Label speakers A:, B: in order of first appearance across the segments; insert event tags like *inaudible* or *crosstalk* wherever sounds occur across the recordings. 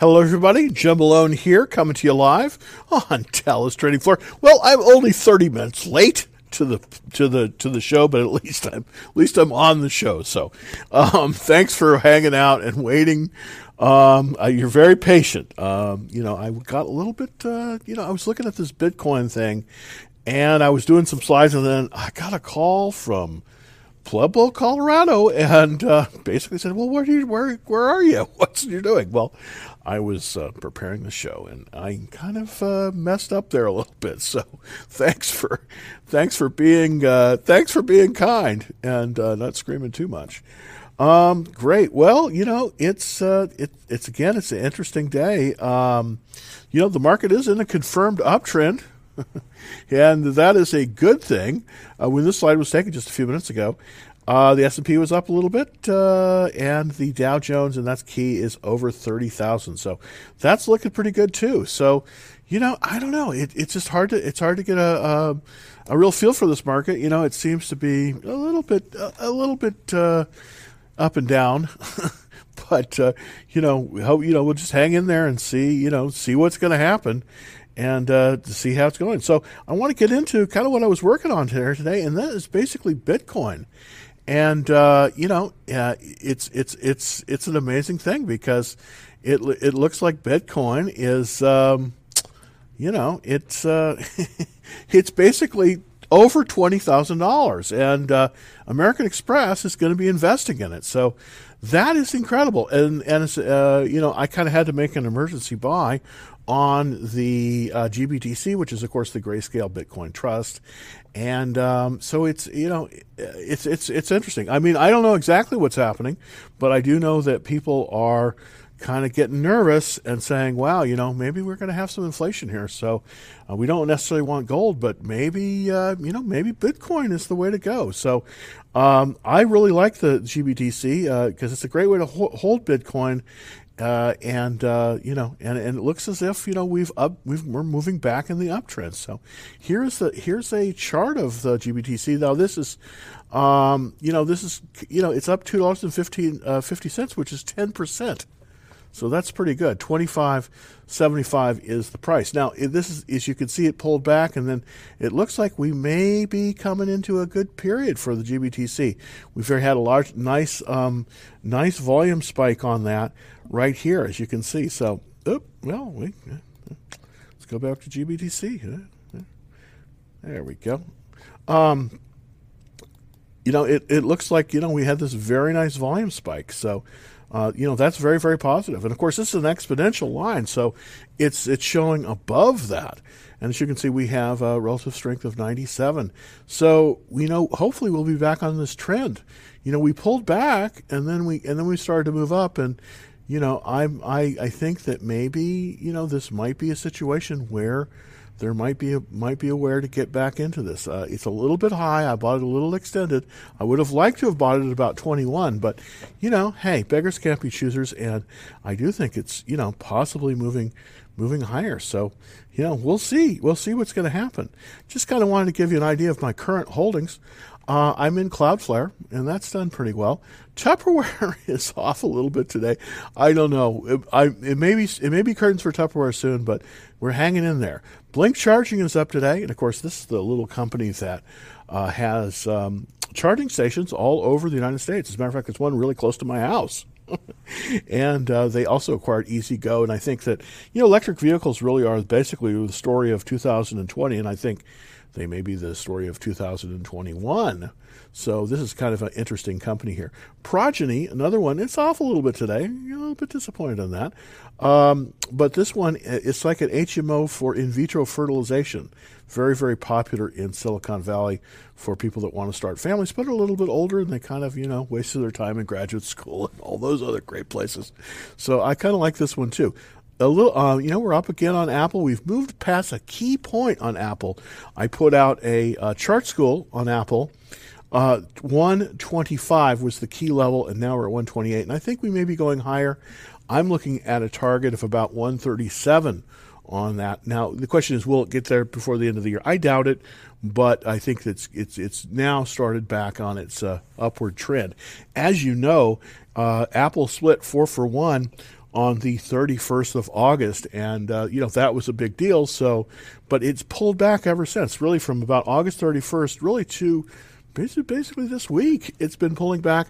A: Hello, everybody. Jim Malone here, coming to you live on Dallas Trading Floor. Well, I'm only 30 minutes late to the to the to the show, but at least I'm at least I'm on the show. So, um, thanks for hanging out and waiting. Um, uh, you're very patient. Um, you know, I got a little bit. Uh, you know, I was looking at this Bitcoin thing, and I was doing some slides, and then I got a call from Pueblo, Colorado, and uh, basically said, "Well, where you where where are you? *laughs* What's you doing?" Well, I was uh, preparing the show, and I kind of uh, messed up there a little bit. *laughs* So, thanks for thanks for being uh, thanks for being kind and uh, not screaming too much. Um, great. Well, you know, it's uh, it, it's again, it's an interesting day. Um, you know, the market is in a confirmed uptrend. *laughs* and that is a good thing. Uh, when this slide was taken just a few minutes ago, uh, the S&P was up a little bit, uh, and the Dow Jones, and that's key, is over 30,000. So that's looking pretty good too. So, you know, I don't know. It, it's just hard to it's hard to get a, a, a real feel for this market. You know, it seems to be a little bit a, a little bit uh, up and down. *laughs* but uh, you know, hope you know we'll just hang in there and see you know see what's going to happen and uh, to see how it's going. So I want to get into kind of what I was working on here today, and that is basically Bitcoin. And uh, you know, uh, it's it's it's it's an amazing thing because it it looks like Bitcoin is, um, you know, it's uh, *laughs* it's basically over twenty thousand dollars, and uh, American Express is going to be investing in it. So that is incredible, and and uh, you know, I kind of had to make an emergency buy on the uh, GBTC, which is of course the Grayscale Bitcoin Trust, and um, so it's you know it's it's it's interesting. I mean, I don't know exactly what's happening, but I do know that people are kind of getting nervous and saying, "Wow, you know, maybe we're going to have some inflation here." So uh, we don't necessarily want gold, but maybe uh, you know maybe Bitcoin is the way to go. So um, I really like the GBTC because uh, it's a great way to ho- hold Bitcoin uh, and uh, you know, and, and it looks as if you know we've up we've, we're moving back in the uptrend. So here's the here's a chart of the GBTC. Now this is, um, you know, this is you know it's up two dollars and uh, fifty cents, which is ten percent. So that's pretty good. Twenty five seventy five is the price. Now this is as you can see it pulled back, and then it looks like we may be coming into a good period for the GBTC. We've had a large, nice, um, nice volume spike on that right here, as you can see. So, oh, well, we, let's go back to GBTC. There we go. Um, you know, it, it looks like, you know, we had this very nice volume spike. So, uh, you know, that's very, very positive. And of course, this is an exponential line. So it's, it's showing above that. And as you can see, we have a relative strength of 97. So, you know, hopefully we'll be back on this trend. You know, we pulled back and then we, and then we started to move up and, you know, I'm, I, I think that maybe, you know, this might be a situation where there might be a, might be aware to get back into this. Uh, it's a little bit high. I bought it a little extended. I would have liked to have bought it at about 21, but you know, hey, beggars can't be choosers, and I do think it's you know possibly moving moving higher. So you know, we'll see. We'll see what's going to happen. Just kind of wanted to give you an idea of my current holdings. Uh, I'm in Cloudflare, and that's done pretty well. Tupperware *laughs* is off a little bit today. I don't know. It, I, it may be it may be curtains for Tupperware soon, but we're hanging in there. Blink Charging is up today, and of course, this is the little company that uh, has um, charging stations all over the United States. As a matter of fact, there's one really close to my house. *laughs* and uh, they also acquired E-Z-GO, and I think that you know electric vehicles really are basically the story of 2020, and I think they may be the story of 2021. So this is kind of an interesting company here. Progyny, another one. It's off a little bit today. A little bit disappointed on that. Um, but this one, it's like an HMO for in vitro fertilization. Very, very popular in Silicon Valley for people that want to start families, but are a little bit older and they kind of, you know, wasted their time in graduate school and all those other great places. So I kind of like this one too a little, uh, you know, we're up again on Apple. We've moved past a key point on Apple. I put out a, a chart school on Apple. Uh, 125 was the key level, and now we're at 128. And I think we may be going higher. I'm looking at a target of about 137 on that. Now the question is, will it get there before the end of the year? I doubt it, but I think it's it's it's now started back on its uh, upward trend. As you know, uh, Apple split four for one on the 31st of August, and uh, you know that was a big deal. So, but it's pulled back ever since. Really, from about August 31st, really to basically, basically this week, it's been pulling back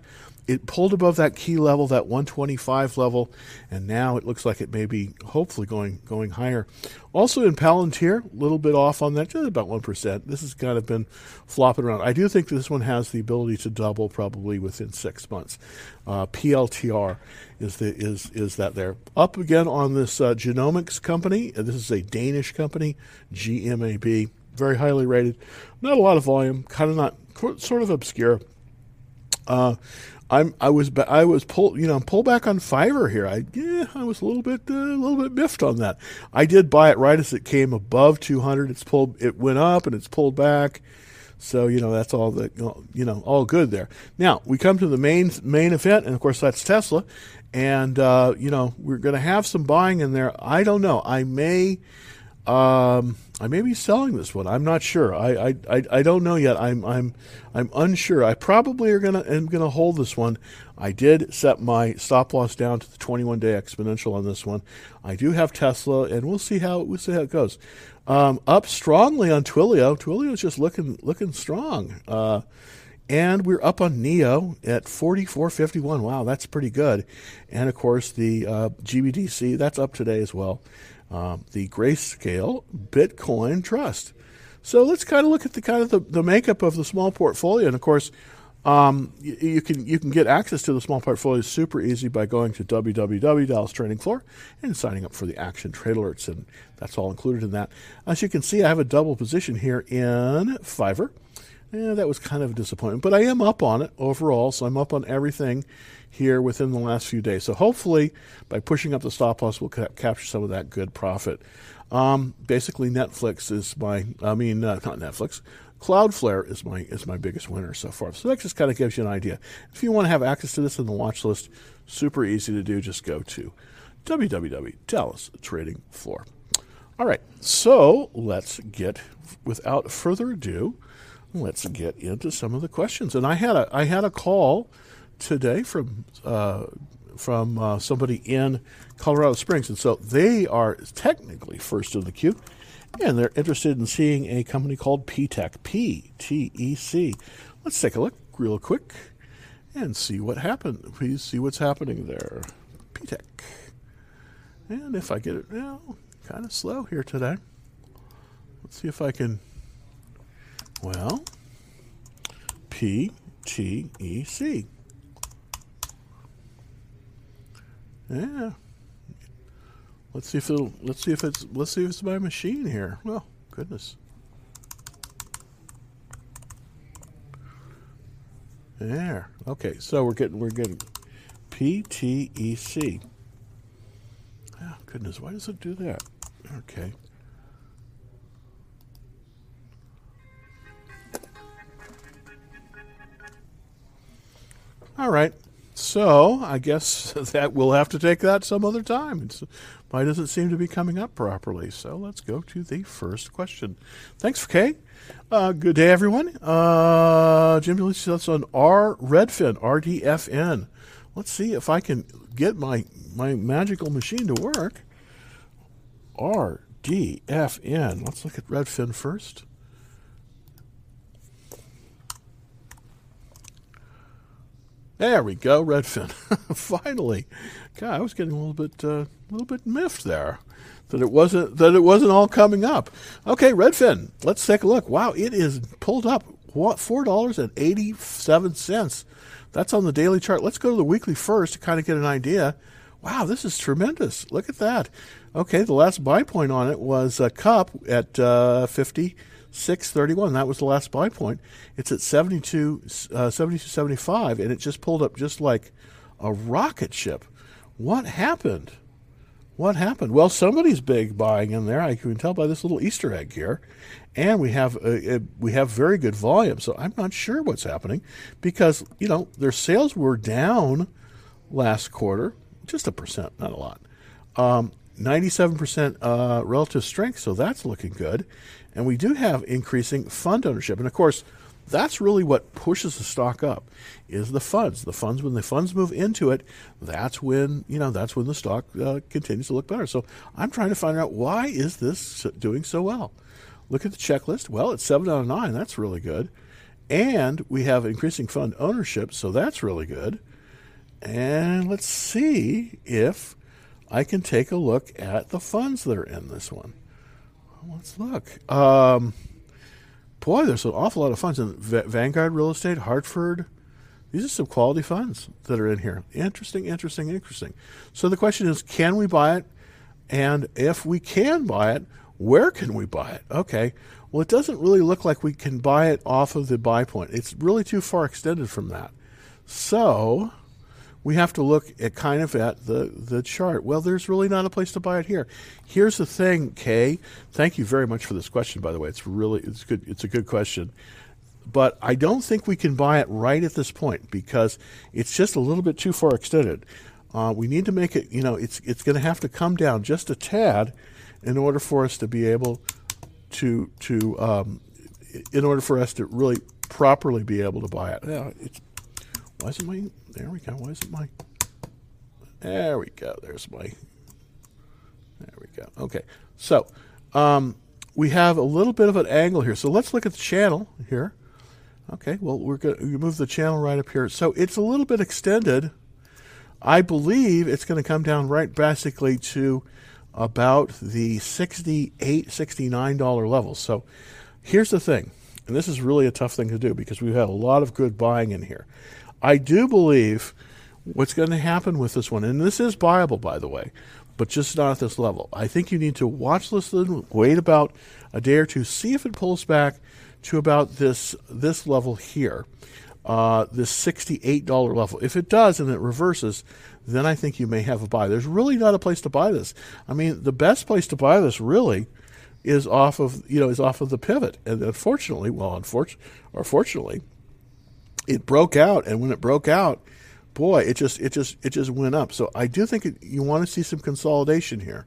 A: it pulled above that key level, that 125 level, and now it looks like it may be hopefully going going higher. Also in Palantir, a little bit off on that, just about one percent. This has kind of been flopping around. I do think this one has the ability to double probably within six months. Uh, PLTR is the is is that there up again on this uh, genomics company. This is a Danish company, GMAB, very highly rated. Not a lot of volume, kind of not sort of obscure. Uh, I'm I was I was pull you know pull back on Fiverr here. I yeah I was a little bit uh, a little bit miffed on that. I did buy it right as it came above 200. It's pulled it went up and it's pulled back. So you know that's all the you know all good there. Now we come to the main main event, and of course that's Tesla, and uh, you know we're going to have some buying in there. I don't know. I may um, I may be selling this one. I'm not sure. I, I, I, don't know yet. I'm I'm I'm unsure. I probably are gonna am gonna hold this one. I did set my stop loss down to the 21 day exponential on this one. I do have Tesla, and we'll see how we'll see how it goes. Um, up strongly on Twilio. Twilio is just looking looking strong. Uh, and we're up on NIO at 44.51. Wow, that's pretty good. And of course, the uh, GBTC, that's up today as well uh, the Grayscale Bitcoin Trust. So let's kind of look at the kind of the, the makeup of the small portfolio. And of course, um, you, you, can you can get access to the small portfolio super easy by going to www.dallas Trading Floor and signing up for the Action Trade Alerts, and that's all included in that. As you can see, I have a double position here in Fiverr. Yeah, that was kind of a disappointment, but I am up on it overall, so I'm up on everything here within the last few days. So hopefully, by pushing up the stop loss, we'll ca- capture some of that good profit. Um, basically, Netflix is my, I mean, uh, not Netflix. Cloudflare is my is my biggest winner so far. So that just kind of gives you an idea. If you want to have access to this in the watch list, super easy to do. Just go to www.dallas Trading Floor. All right, so let's get, without further ado, let's get into some of the questions. And I had a I had a call today from uh, from uh, somebody in Colorado Springs, and so they are technically first in the queue, and they're interested in seeing a company called PTEC, P T E C. Let's take a look real quick and see what happened. Please see what's happening there. PTEC, and if I get it now, kind of slow here today. Let's see if I can. Well, P T E C. Yeah. Let's see if it'll. Let's see if it's. Let's see if it's my machine here. Oh goodness. There. Okay. So we're getting. We're getting. PTEC. Oh ah, goodness. Why does it do that? Okay. All right. So I guess *laughs* that we'll have to take that some other time. It's, doesn't seem to be coming up properly? So let's go to the first question. Thanks for Kay. Uh, good day, everyone. Uh, Jim us on R Redfin RDFN. Let's see if I can get my my magical machine to work. RDFN. Let's look at Redfin first. There we go, Redfin. *laughs* Finally, God, I was getting a little bit, uh, a little bit miffed there that it wasn't that it wasn't all coming up. Okay, Redfin. Let's take a look. Wow, it is pulled up. What four dollars and eighty seven cents? That's on the daily chart. Let's go to the weekly first to kind of get an idea. Wow, this is tremendous. Look at that. Okay, the last buy point on it was a cup at uh, fifty 631. That was the last buy point. It's at 72, uh, 72 75, and it just pulled up just like a rocket ship. What happened? What happened? Well, somebody's big buying in there. I can tell by this little Easter egg here, and we have a, a, we have very good volume. So I'm not sure what's happening because you know their sales were down last quarter, just a percent, not a lot. Um, 97% uh, relative strength, so that's looking good. And we do have increasing fund ownership. And of course, that's really what pushes the stock up is the funds. The funds when the funds move into it, that's when you know that's when the stock uh, continues to look better. So I'm trying to find out why is this doing so well. Look at the checklist. Well, it's seven out of nine. That's really good. And we have increasing fund ownership, so that's really good. And let's see if I can take a look at the funds that are in this one. Let's look. Um, boy, there's an awful lot of funds in v- Vanguard Real Estate, Hartford. These are some quality funds that are in here. Interesting, interesting, interesting. So the question is, can we buy it? And if we can buy it, where can we buy it? Okay. Well, it doesn't really look like we can buy it off of the buy point. It's really too far extended from that. So we have to look at kind of at the, the chart. Well, there's really not a place to buy it here. Here's the thing, Kay. Thank you very much for this question, by the way. It's really it's good. It's a good question, but I don't think we can buy it right at this point because it's just a little bit too far extended. Uh, we need to make it. You know, it's it's going to have to come down just a tad in order for us to be able to to um, in order for us to really properly be able to buy it. Yeah, it's why isn't my there we go. Why isn't my there we go. There's my there we go. Okay, so um, we have a little bit of an angle here. So let's look at the channel here. Okay, well we're going to move the channel right up here. So it's a little bit extended. I believe it's going to come down right basically to about the 68 $69 level. So here's the thing, and this is really a tough thing to do because we've had a lot of good buying in here. I do believe what's going to happen with this one, and this is buyable, by the way, but just not at this level. I think you need to watch this wait about a day or two, see if it pulls back to about this this level here, uh, this $68 level. If it does and it reverses, then I think you may have a buy. There's really not a place to buy this. I mean, the best place to buy this really is off of you know is off of the pivot, and unfortunately, well, unfortunately, or fortunately, it broke out, and when it broke out, boy, it just it just it just went up. So I do think it, you want to see some consolidation here.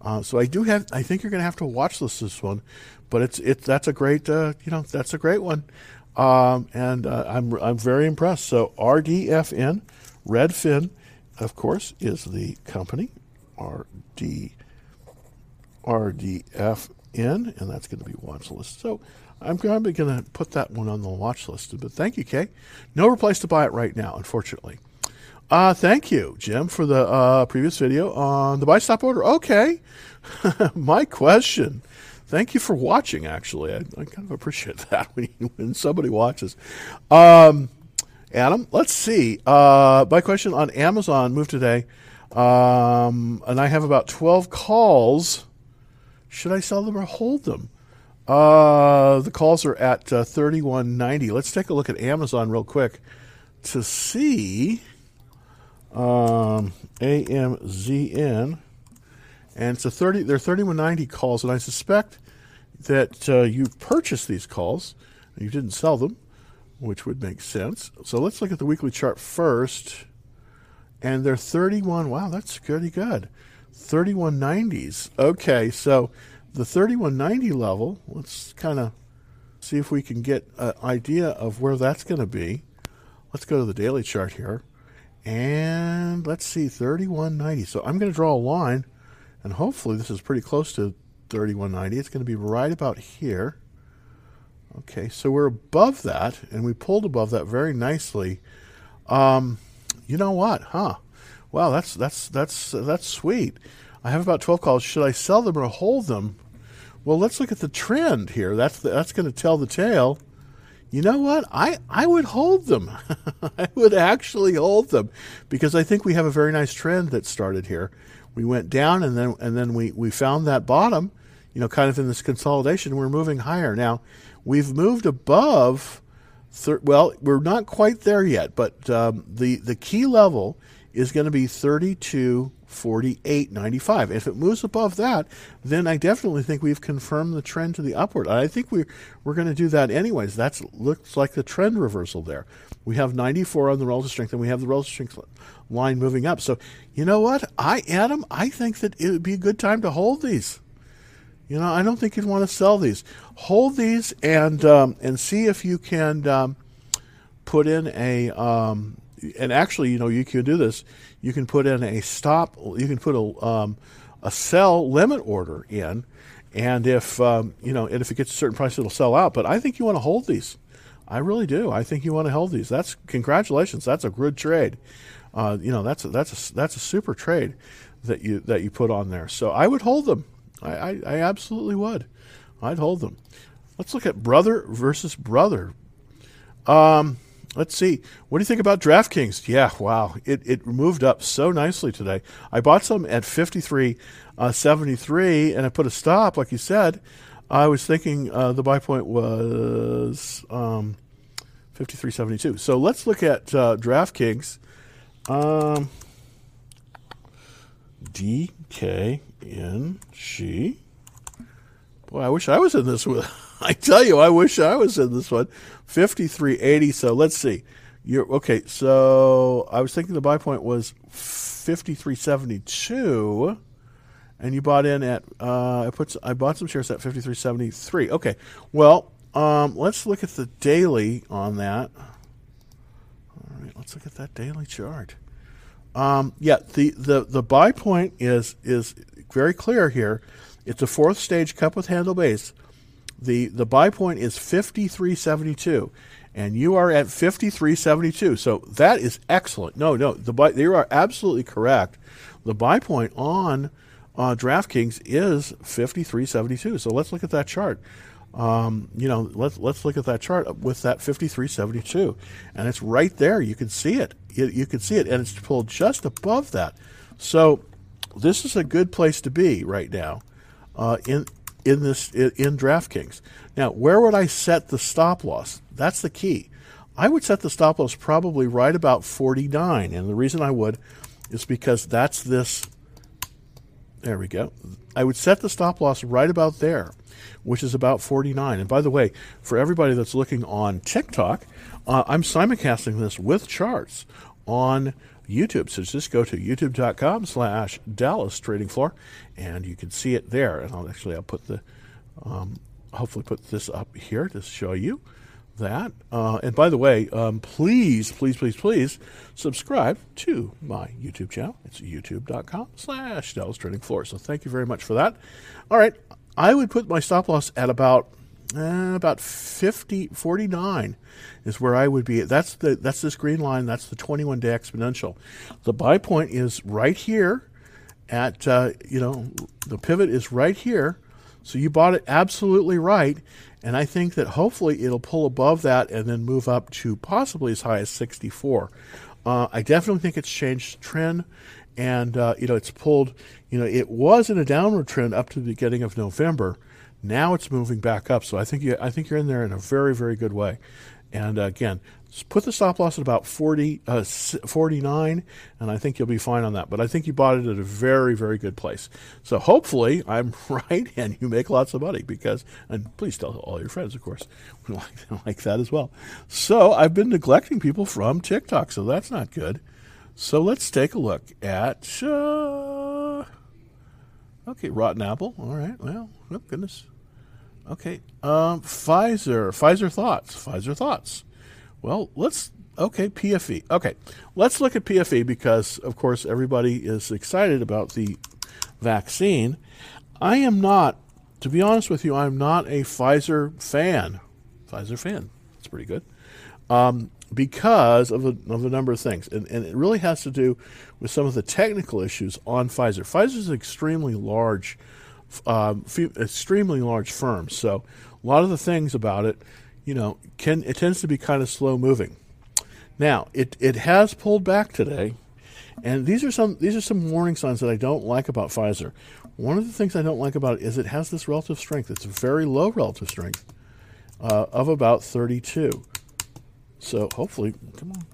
A: Uh, so I do have I think you're going to have to watch this this one, but it's it that's a great uh, you know that's a great one, um, and uh, I'm I'm very impressed. So RDFN, Redfin of course, is the company, RD, RDFN, and that's going to be watch list. So I'm probably going to put that one on the watch list. But thank you, Kay. No place to buy it right now, unfortunately. Uh, thank you, Jim, for the uh, previous video on the buy stop order. Okay. *laughs* My question. Thank you for watching, actually. I, I kind of appreciate *laughs* that when, when somebody watches. Um, Adam, let's see. Uh, my question on Amazon moved today, um, and I have about 12 calls. Should I sell them or hold them? Uh, the calls are at uh, 3190. Let's take a look at Amazon real quick to see um, AMZN. And it's a 30, they're 3190 calls, and I suspect that uh, you purchased these calls and you didn't sell them which would make sense. So let's look at the weekly chart first. And they're 31. Wow, that's pretty good. 3190s. Okay, so the 3190 level, let's kind of see if we can get an idea of where that's going to be. Let's go to the daily chart here. And let's see, 3190. So I'm going to draw a line, and hopefully this is pretty close to 3190. It's going to be right about here. Okay, so we're above that, and we pulled above that very nicely. Um, you know what? Huh? Wow, that's that's that's that's sweet. I have about twelve calls. Should I sell them or hold them? Well, let's look at the trend here. That's the, that's going to tell the tale. You know what? I, I would hold them. *laughs* I would actually hold them because I think we have a very nice trend that started here. We went down and then and then we, we found that bottom, you know, kind of in this consolidation. We're moving higher now. We've moved above. Thir- well, we're not quite there yet, but um, the the key level is going to be 32 48 95 if it moves above that then i definitely think we've confirmed the trend to the upward. I think we, we're going to do that anyways. That looks like the trend reversal there. We have 94 on the relative strength and we have the relative strength line moving up. So you know what? I adam i think that it would be a good time to hold these. You know, I don't think you'd want to sell these. Hold these and um, and see if you can um, put in a um, and actually, you know, you can do this. You can put in a stop. You can put a um, a sell limit order in, and if um, you know, and if it gets a certain price, it'll sell out. But I think you want to hold these. I really do. I think you want to hold these. That's congratulations. That's a good trade. Uh, you know, that's a, that's a, that's a super trade that you that you put on there. So I would hold them. I, I, I absolutely would. I'd hold them. Let's look at brother versus brother. Um, let's see. What do you think about DraftKings? Yeah, wow. It, it moved up so nicely today. I bought some at 53 uh, 73 and I put a stop, like you said. I was thinking uh, the buy point was um, 53.72. So let's look at uh, DraftKings. Um, DKNG. Boy, I wish I was in this one. I tell you, I wish I was in this one. 53.80. So let's see. You're okay. So I was thinking the buy point was 53.72 and you bought in at uh, I put I bought some shares at fifty three seventy three. Okay, well um, let's look at the daily on that. All right, let's look at that daily chart. Um, yeah, the, the the buy point is is very clear here. It's a fourth stage cup with handle base. The the buy point is fifty three seventy two, and you are at fifty three seventy two. So that is excellent. No, no, the buy, you are absolutely correct. The buy point on uh, DraftKings is 53.72. So let's look at that chart. Um, you know, let's let's look at that chart with that 53.72, and it's right there. You can see it. You, you can see it, and it's pulled just above that. So this is a good place to be right now uh, in in this in, in DraftKings. Now, where would I set the stop loss? That's the key. I would set the stop loss probably right about 49, and the reason I would is because that's this there we go. I would set the stop loss right about there, which is about 49. And by the way, for everybody that's looking on TikTok, uh, I'm simulcasting this with charts on YouTube. So just go to youtube.com slash Dallas Trading Floor, and you can see it there. And I'll actually, I'll put the, um, hopefully put this up here to show you that. Uh, and by the way, um, please, please, please, please subscribe to my YouTube channel. It's youtube.com slash Dallas Trading Floor. So thank you very much for that. All right. I would put my stop loss at about uh, about 50, 49 is where I would be. That's the that's this green line. That's the 21 day exponential. The buy point is right here at, uh, you know, the pivot is right here. So you bought it absolutely right. And I think that hopefully it'll pull above that and then move up to possibly as high as 64. Uh, I definitely think it's changed trend, and uh, you know it's pulled. You know it was in a downward trend up to the beginning of November. Now it's moving back up. So I think you, I think you're in there in a very very good way. And again, put the stop loss at about 40, uh, 49, and I think you'll be fine on that. But I think you bought it at a very, very good place. So hopefully I'm *laughs* right and you make lots of money because, and please tell all your friends, of course, *laughs* we like, *laughs* like that as well. So I've been neglecting people from TikTok, so that's not good. So let's take a look at, uh, okay, Rotten Apple. All right, well, oh goodness. Okay, um, Pfizer, Pfizer thoughts, Pfizer thoughts. Well, let's okay PFE. Okay, let's look at PFE because, of course, everybody is excited about the vaccine. I am not, to be honest with you, I'm not a Pfizer fan. Pfizer fan. That's pretty good. Um, because of a, of a number of things. And, and it really has to do with some of the technical issues on Pfizer. Pfizer is an extremely large, um, extremely large firms. So a lot of the things about it you know, can it tends to be kind of slow moving. Now, it, it has pulled back today, and these are some these are some warning signs that I don't like about Pfizer. One of the things I don't like about it is it has this relative strength. It's a very low relative strength uh, of about 32. So hopefully, come on.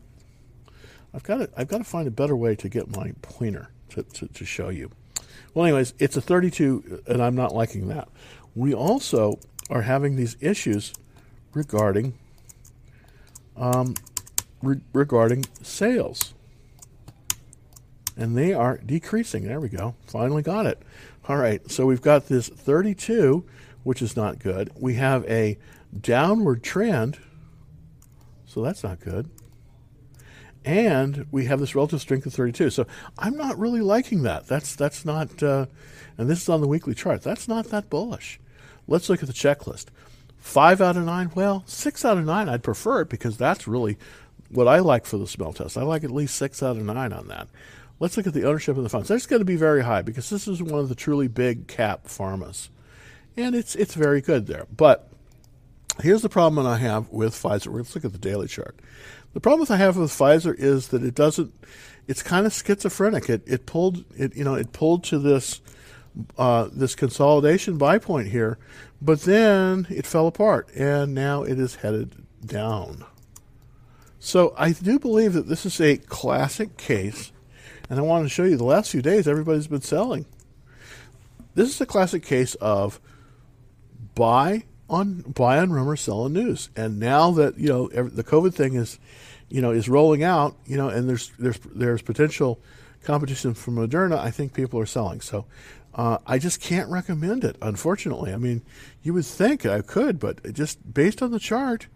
A: I've got to I've got to find a better way to get my pointer to, to, to show you. Well, anyways, it's a 32, and I'm not liking that. We also are having these issues regarding um, re- regarding sales. and they are decreasing. There we go. Finally got it. All right, so we've got this 32, which is not good. We have a downward trend, so that's not good. And we have this relative strength of 32. So I'm not really liking that. That's that's not, uh, and this is on the weekly chart. That's not that bullish. Let's look at the checklist. Five out of nine. Well, six out of nine. I'd prefer it because that's really what I like for the smell test. I like at least six out of nine on that. Let's look at the ownership of the funds. That's going to be very high because this is one of the truly big cap pharmas, and it's it's very good there. But here's the problem I have with Pfizer. Let's look at the daily chart. The problem I have with Pfizer is that it doesn't. It's kind of schizophrenic. It it pulled it you know it pulled to this uh, this consolidation buy point here, but then it fell apart and now it is headed down. So I do believe that this is a classic case, and I want to show you the last few days everybody's been selling. This is a classic case of buy on buy on rumor, sell on news. And now that you know the COVID thing is, you know, is rolling out, you know, and there's there's there's potential competition from Moderna. I think people are selling. So uh, I just can't recommend it. Unfortunately, I mean, you would think I could, but just based on the chart,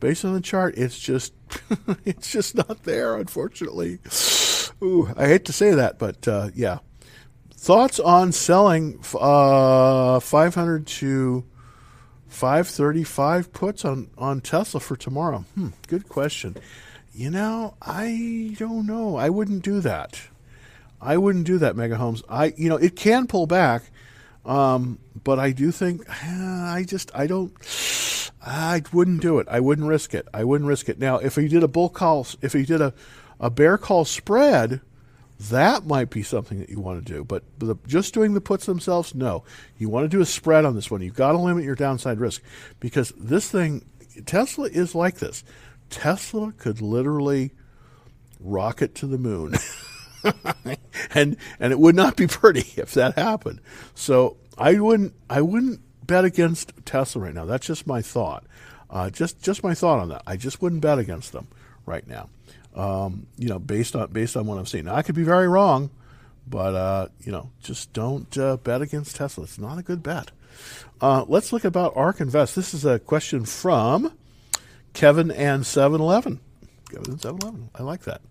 A: based on the chart, it's just *laughs* it's just not there. Unfortunately, ooh, I hate to say that, but uh, yeah. Thoughts on selling uh, 500 to 535 puts on, on Tesla for tomorrow? Hmm, good question. You know, I don't know. I wouldn't do that. I wouldn't do that, Mega Homes. I, you know, it can pull back, um, but I do think *sighs* I just I don't. I wouldn't do it. I wouldn't risk it. I wouldn't risk it. Now, if he did a bull call, if he did a, a bear call spread, that might be something that you want to do. But the, just doing the puts themselves, no. You want to do a spread on this one. You've got to limit your downside risk because this thing, Tesla is like this. Tesla could literally rocket to the moon. *laughs* and and it would not be pretty if that happened. So I wouldn't I wouldn't bet against Tesla right now. That's just my thought. Uh, just just my thought on that. I just wouldn't bet against them right now. Um, you know, based on based on what I'm seeing. Now I could be very wrong, but uh, you know, just don't uh, bet against Tesla. It's not a good bet. Uh, let's look about ARK Invest. This is a question from Kevin and 711. Kevin and 711. I like that.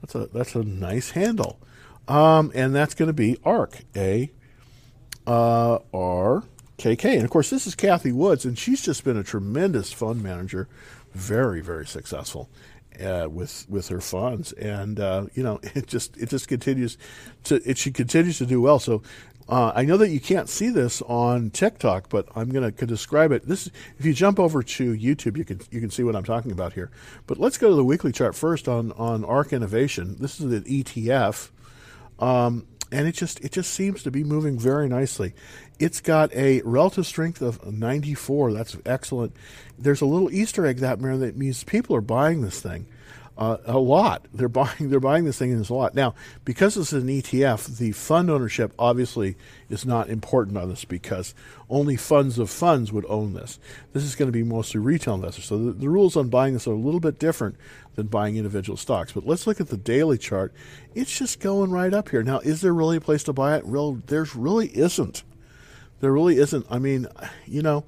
A: That's a that's a nice handle, um, and that's going to be ARK A uh, R K K. And of course, this is Cathie Woods, and she's just been a tremendous fund manager, very very successful. Uh, with with her funds, and uh, you know *laughs* it just it just continues to it she continues to do well. So uh, I know that you can't see this on TikTok, but I'm going to describe it. This, if you jump over to YouTube, you can you can see what I'm talking about here. But let's go to the weekly chart first on on ARK Innovation. This is an ETF, um, and it just it just seems to be moving very nicely. It's got a relative strength of 94. That's excellent. There's a little Easter egg that that means people are buying this thing uh, a lot. They're *laughs* buying they're buying this thing in a lot now because it's an ETF. The fund ownership obviously is not important on this because only funds of funds would own this. This is going to be mostly retail investors. So the, the rules on buying this are a little bit different than buying individual stocks. But let's look at the daily chart. It's just going right up here. Now, is there really a place to buy it? Real, there's really isn't. There really isn't. I mean, you know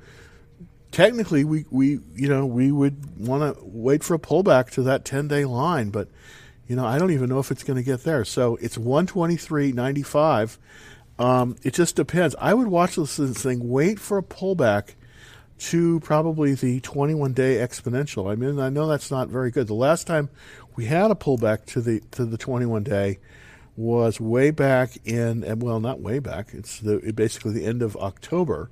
A: technically we, we you know we would want to wait for a pullback to that 10 day line but you know i don't even know if it's going to get there so it's 123.95 um, it just depends i would watch this thing wait for a pullback to probably the 21 day exponential. I mean i know that's not very good. The last time we had a pullback to the to the 21 day was way back in well not way back. It's the basically the end of october.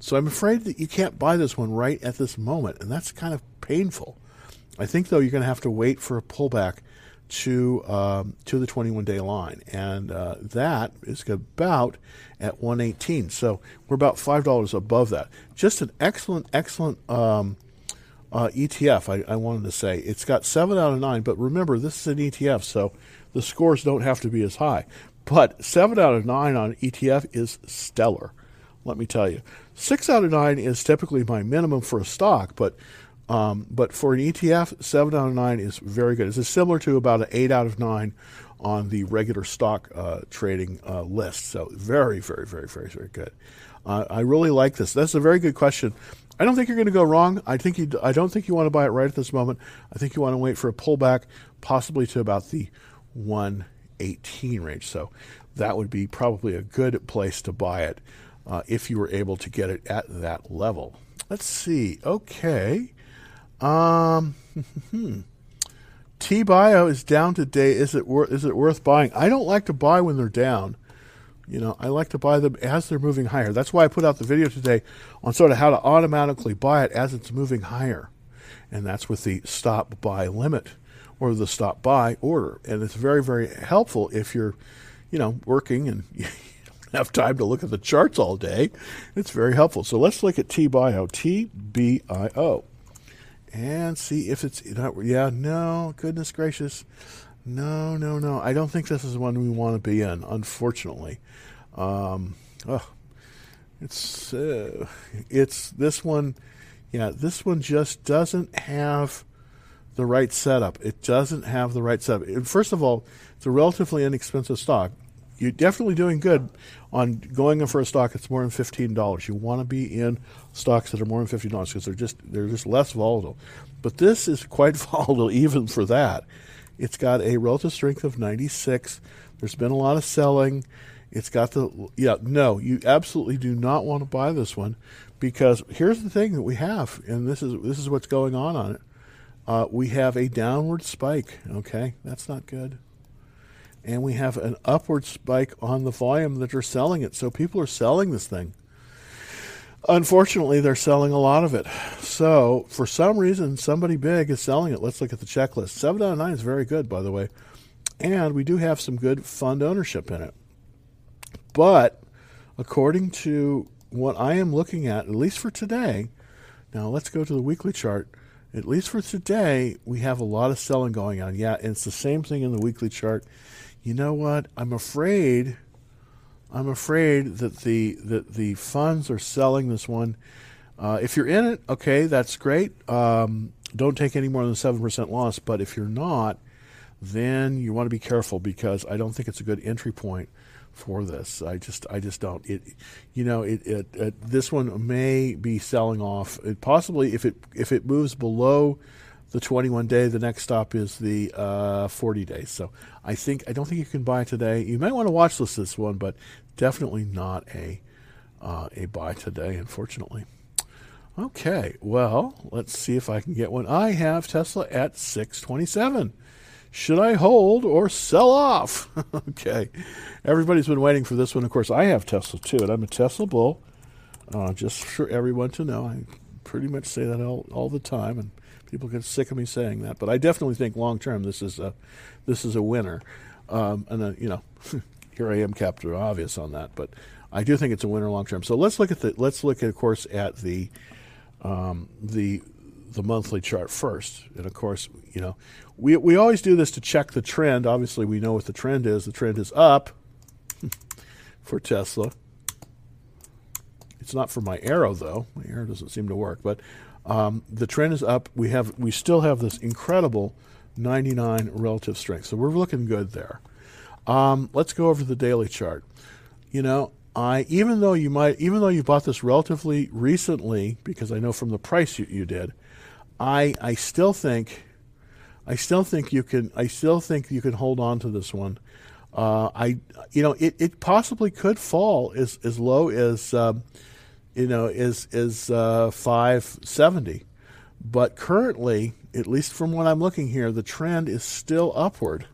A: So I'm afraid that you can't buy this one right at this moment, and that's kind of painful. I think though you're going to have to wait for a pullback to um, to the 21 day line, and uh, that is about at 118. So we're about five dollars above that. Just an excellent, excellent um, uh, ETF. I, I, wanted to say it's got seven out of nine, but remember this is an ETF, so the scores don't have to be as high. But seven out of nine on ETF is stellar. Let me tell you. Six out of nine is typically my minimum for a stock, but Um, but for an ETF, seven out of nine is very good. It's similar to about an eight out of nine on the regular stock uh, trading uh, list. So very, very, very, very, very good. Uh, I really like this. That's a very good question. I don't think you're going to go wrong. I think you. I don't think you want to buy it right at this moment. I think you want to wait for a pullback, possibly to about the 118 range. So that would be probably a good place to buy it uh, if you were able to get it at that level. Let's see. Okay. Um, *laughs* T Bio is down today. Is it worth? Is it worth buying? I don't like to buy when they're down. You know, I like to buy them as they're moving higher. That's why I put out the video today on sort of how to automatically buy it as it's moving higher. And that's with the stop buy limit or the stop buy order. And it's very, very helpful if you're, you know, working and *laughs* you don't have time to look at the charts all day. It's very helpful. So let's look at T Bio, T B I O, and see if it's, yeah, no, goodness gracious. No, no, no. I don't think this is one we want to be in, unfortunately. Um, oh, it's uh, it's this one. Yeah, this one just doesn't have the right setup. It doesn't have the right setup. First of all, it's a relatively inexpensive stock. You're definitely doing good on going in for a stock that's more than fifteen dollars. You want to be in stocks that are more than fifteen dollars because they're just they're just less volatile. But this is quite *laughs* volatile even for that. It's got a relative strength of 96. There's been a lot of selling. It's got the yeah no you absolutely do not want to buy this one because here's the thing that we have and this is this is what's going on on it. Uh, we have a downward spike. Okay, that's not good. And we have an upward spike on the volume that are selling it. So people are selling this thing. Unfortunately, they're selling a lot of it. So, for some reason, somebody big is selling it. Let's look at the checklist. 7 out of 9 is very good, by the way. And we do have some good fund ownership in it. But, according to what I am looking at, at least for today, now let's go to the weekly chart. At least for today, we have a lot of selling going on. Yeah, it's the same thing in the weekly chart. You know what? I'm afraid I'm afraid that the that the funds are selling this one. Uh, if you're in it, okay, that's great. Um, don't take any more than seven percent loss. But if you're not, then you want to be careful because I don't think it's a good entry point for this. I just I just don't. It you know it, it, it this one may be selling off. It possibly if it if it moves below the 21 day. The next stop is the uh, 40 days. So I think I don't think you can buy today. You might want to watch list this one, but definitely not a uh, a buy today, unfortunately. Okay, well, let's see if I can get one. I have Tesla at 627. Should I hold or sell off? *laughs* okay, everybody's been waiting for this one. Of course, I have Tesla too, and I'm a Tesla bull. Uh, just for everyone to know, I pretty much say that all, all the time, and people get sick of me saying that. But I definitely think long term this is a this is a winner. Um, and uh, you know, *laughs* here I am, Captain Obvious on that, but I do think it's a winner long term. So let's look at the let's look at, of course, at the um, the the monthly chart first. And of course, you know, we we always do this to check the trend. Obviously, we know what the trend is. The trend is up *laughs* for Tesla. It's not for my arrow though. My arrow doesn't seem to work, but um, the trend is up. We have we still have this incredible 99 relative strength. So we're looking good there. Um, let's go over the daily chart. You know, I even though you might even though you bought this relatively recently, because I know from the price you, you did, I I still think I still think you can I still think you can hold on to this one. Uh, I you know it, it possibly could fall as as low as um, you know is as uh, five seventy, but currently, at least from what I'm looking here, the trend is still upward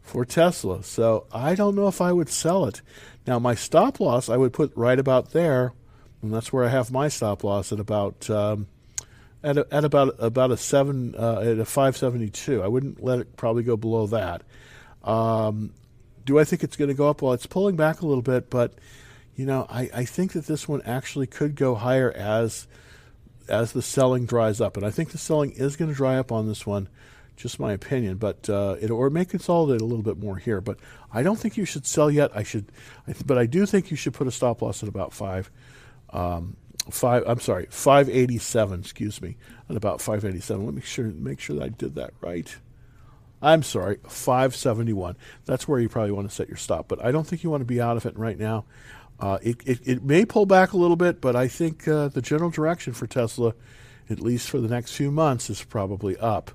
A: for Tesla. So I don't know if I would sell it. Now, my stop loss I would put right about there, and that's where I have my stop loss at about um, at, a, at about about a seven uh, at a five seventy two. I wouldn't let it probably go below that. Um, do I think it's going to go up? Well, it's pulling back a little bit, but you know, I, I think that this one actually could go higher as as the selling dries up, and I think the selling is going to dry up on this one just my opinion, but uh, it or may consolidate a little bit more here. But I don't think you should sell yet. I should, I th- but I do think you should put a stop loss at about five, um, five. I'm sorry, 587. Excuse me, at about 587. Let me sure make sure that I did that right. I'm sorry, 571. That's where you probably want to set your stop, but I don't think you want to be out of it right now. Uh, it, it, it, may pull back a little bit, but I think uh, the general direction for Tesla, at least for the next few months, is probably up.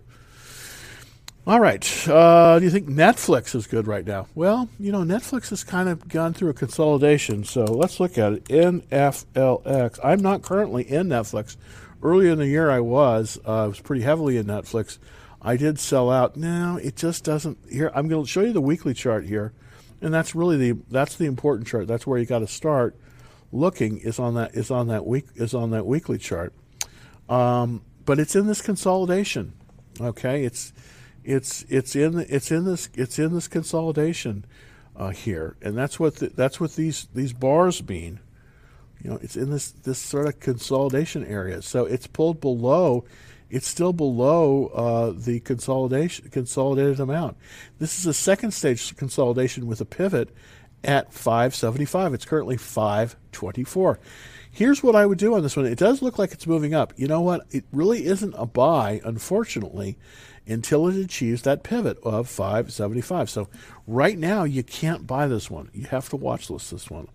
A: All right. Uh, do you think Netflix is good right now? Well, you know, Netflix has kind of gone through a consolidation. So let's look at it. NFLX. I'm not currently in Netflix. Earlier in the year, I was. Uh, I was pretty heavily in Netflix. I did sell out. No, it just doesn't. Here, I'm going to show you the weekly chart here, and that's really the that's the important chart. That's where you got to start looking. Is on that is on that week is on that weekly chart. Um, but it's in this consolidation. Okay, it's it's it's in it's in this it's in this consolidation uh, here, and that's what the, that's what these these bars mean. You know, it's in this this sort of consolidation area. So it's pulled below. It's still below uh, the consolidation consolidated amount. This is a second stage consolidation with a pivot at 575. It's currently 524. Here's what I would do on this one. It does look like it's moving up. You know what? It really isn't a buy, unfortunately until it achieves that pivot of 575. So right now you can't buy this one. You have to watch list this one.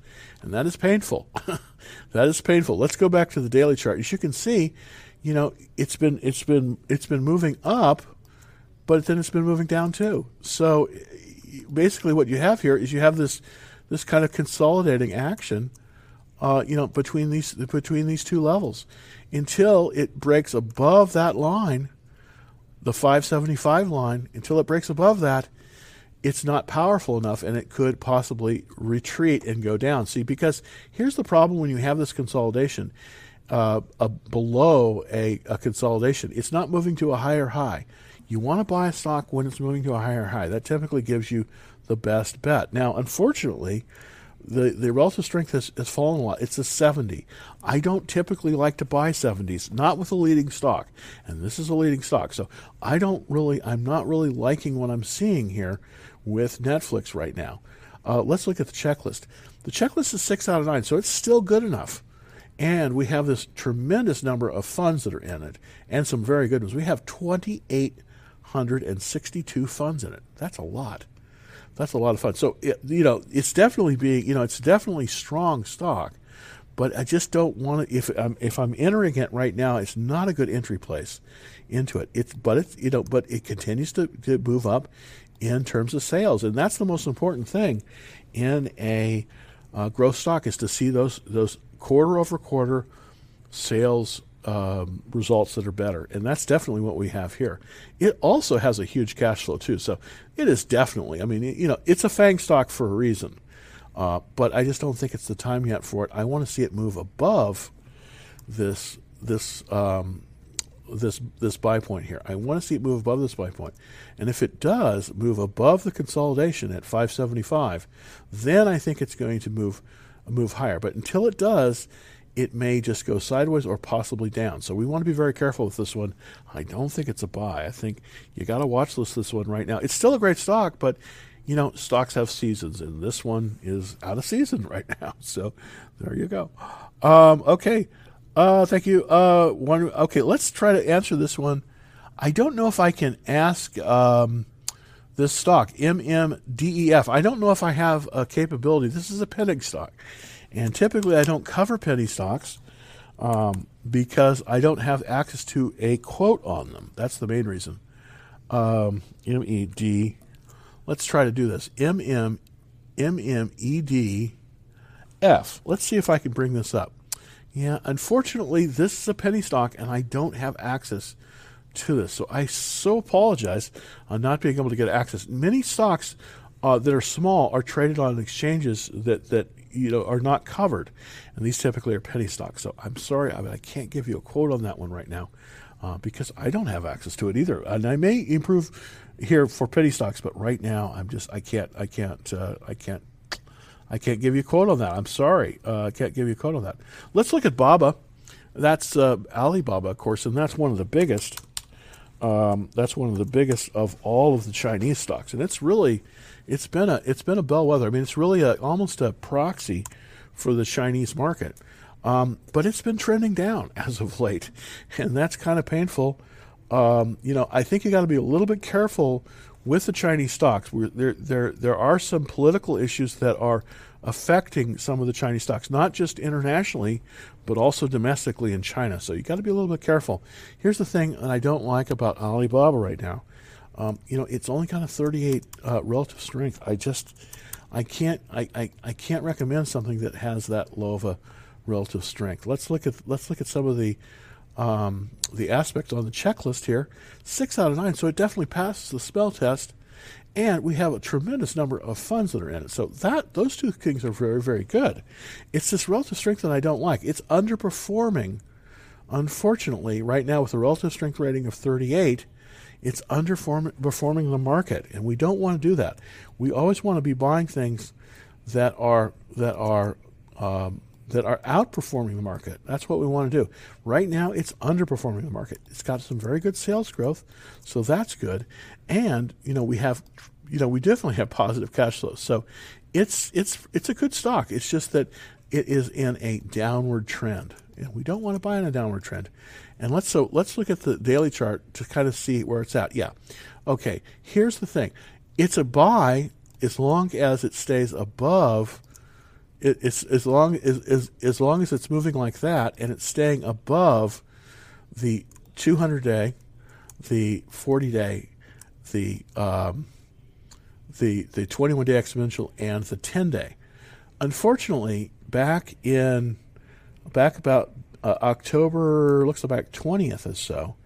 A: And that is painful. *laughs* that is painful. Let's go back to the daily chart. As you can see, you know, it's been it's been it's been moving up, but then it's been moving down too. So basically what you have here is you have this this kind of consolidating action uh, you know, between these between these two levels, until it breaks above that line, the 575 line until it breaks above that it's not powerful enough and it could possibly retreat and go down. See because here's the problem when you have this consolidation uh, a, below a, a consolidation it's not moving to a higher high you want to buy a stock when it's moving to a higher high that typically gives you the best bet now unfortunately the, the relative strength has, has fallen a lot. It's a 70. I don't typically like to buy 70s, not with a leading stock. And this is a leading stock. So I don't really, I'm not really liking what I'm seeing here with Netflix right now. Uh, let's look at the checklist. The checklist is 6 out of 9, so it's still good enough. And we have this tremendous number of funds that are in it and some very good ones. We have 2,862 funds in it. That's a lot that's a lot of fun. So it, you know, it's definitely being you know, it's definitely strong stock, but I just don't want to. If I'm if I'm entering it right now, it's not a good entry place into it. It's but it's you know, but it continues to, to move up in terms of sales, and that's the most important thing in a uh, growth stock is to see those those quarter over quarter sales um, results that are better. And that's definitely what we have here. It also has a huge cash flow, too. So it is definitely, I mean, you know, it's a FANG stock for a reason. Uh, but I just don't think it's the time yet for it. I want to see it move above this this um, this this buy point here. I want to see it move above this buy point, and if it does move above the consolidation at 575, then I think it's going to move move higher. But until it does, it may just go sideways or possibly down. So we want to be very careful with this one. I don't think it's a buy. I think you got to watch this this one right now. It's still a great stock, but you know stocks have seasons, and this one is out of season *laughs* right now. So there you go. Um, okay, uh, thank you. Uh, one. Okay, let's try to answer this one. I don't know if I can ask. Um, this stock, MMDEF. I don't know if I have a capability. This is a penny stock. And typically, I don't cover penny stocks um, because I don't have access to a quote on them. That's the main reason. Um, MED. Let's try to do this. MM, MMED F. Let's see if I can bring this up. Yeah, unfortunately, this is a penny stock, and I don't have access to this. So I so apologize on not being able to get access. Many stocks uh, that are small are traded on exchanges that that you know are not covered, and these typically are penny stocks. So I'm sorry, I, mean, I can't give you a quote on that one right now uh, because I don't have access to it either. And I may improve here for penny stocks, but right now I'm just I can't I can't uh, I can't I can't give you a quote on that. I'm sorry, uh, I can't give you a quote on that. Let's look at Baba. That's uh, Alibaba, of course, and that's one of the biggest. Um, that's one of the biggest of all of the Chinese stocks, and it's really it's been a it's been a bellwether. I mean, it's really a, almost a proxy for the Chinese market. Um, but it's been trending down *laughs* as of late, and that's kind of painful. Um, you know, I think you got to be a little bit careful with the Chinese stocks. We're, there, there, there are some political issues that are affecting some of the Chinese stocks, not just internationally, but also domestically in China. So you got to be a little bit careful. Here's the thing that I don't like about Alibaba right now. Um, you know, it's only got a 38 uh, relative strength. I just, I can't, I, I, I can't recommend something that has that low of a relative strength. Let's look at let's look at some of the um, the aspects on the checklist here. Six out of nine, so it definitely passes the spell test, and we have a tremendous number of funds that are in it. So that those two things are very very good. It's this relative strength that I don't like. It's underperforming. Unfortunately, right now with a relative strength rating of 38, it's underperforming the market, and we don't want to do that. We always want to be buying things that are that are um, that are outperforming the market. That's what we want to do. Right now, it's underperforming the market. It's got some very good sales growth, so that's good. And you know, we have, you know, we definitely have positive cash flows. So it's it's it's a good stock. It's just that it is in a downward trend, and we don't want to buy in a downward trend. And let's so let's look at the daily chart to kind of see where it's at. Yeah, okay. Here's the thing: it's a buy as long as it stays above it, it's as long as, as as long as it's moving like that and it's staying above the 200 day, the 40 day, the um, the the 21 day exponential and the 10 day. Unfortunately, back in back about uh, October looks like 20th or so,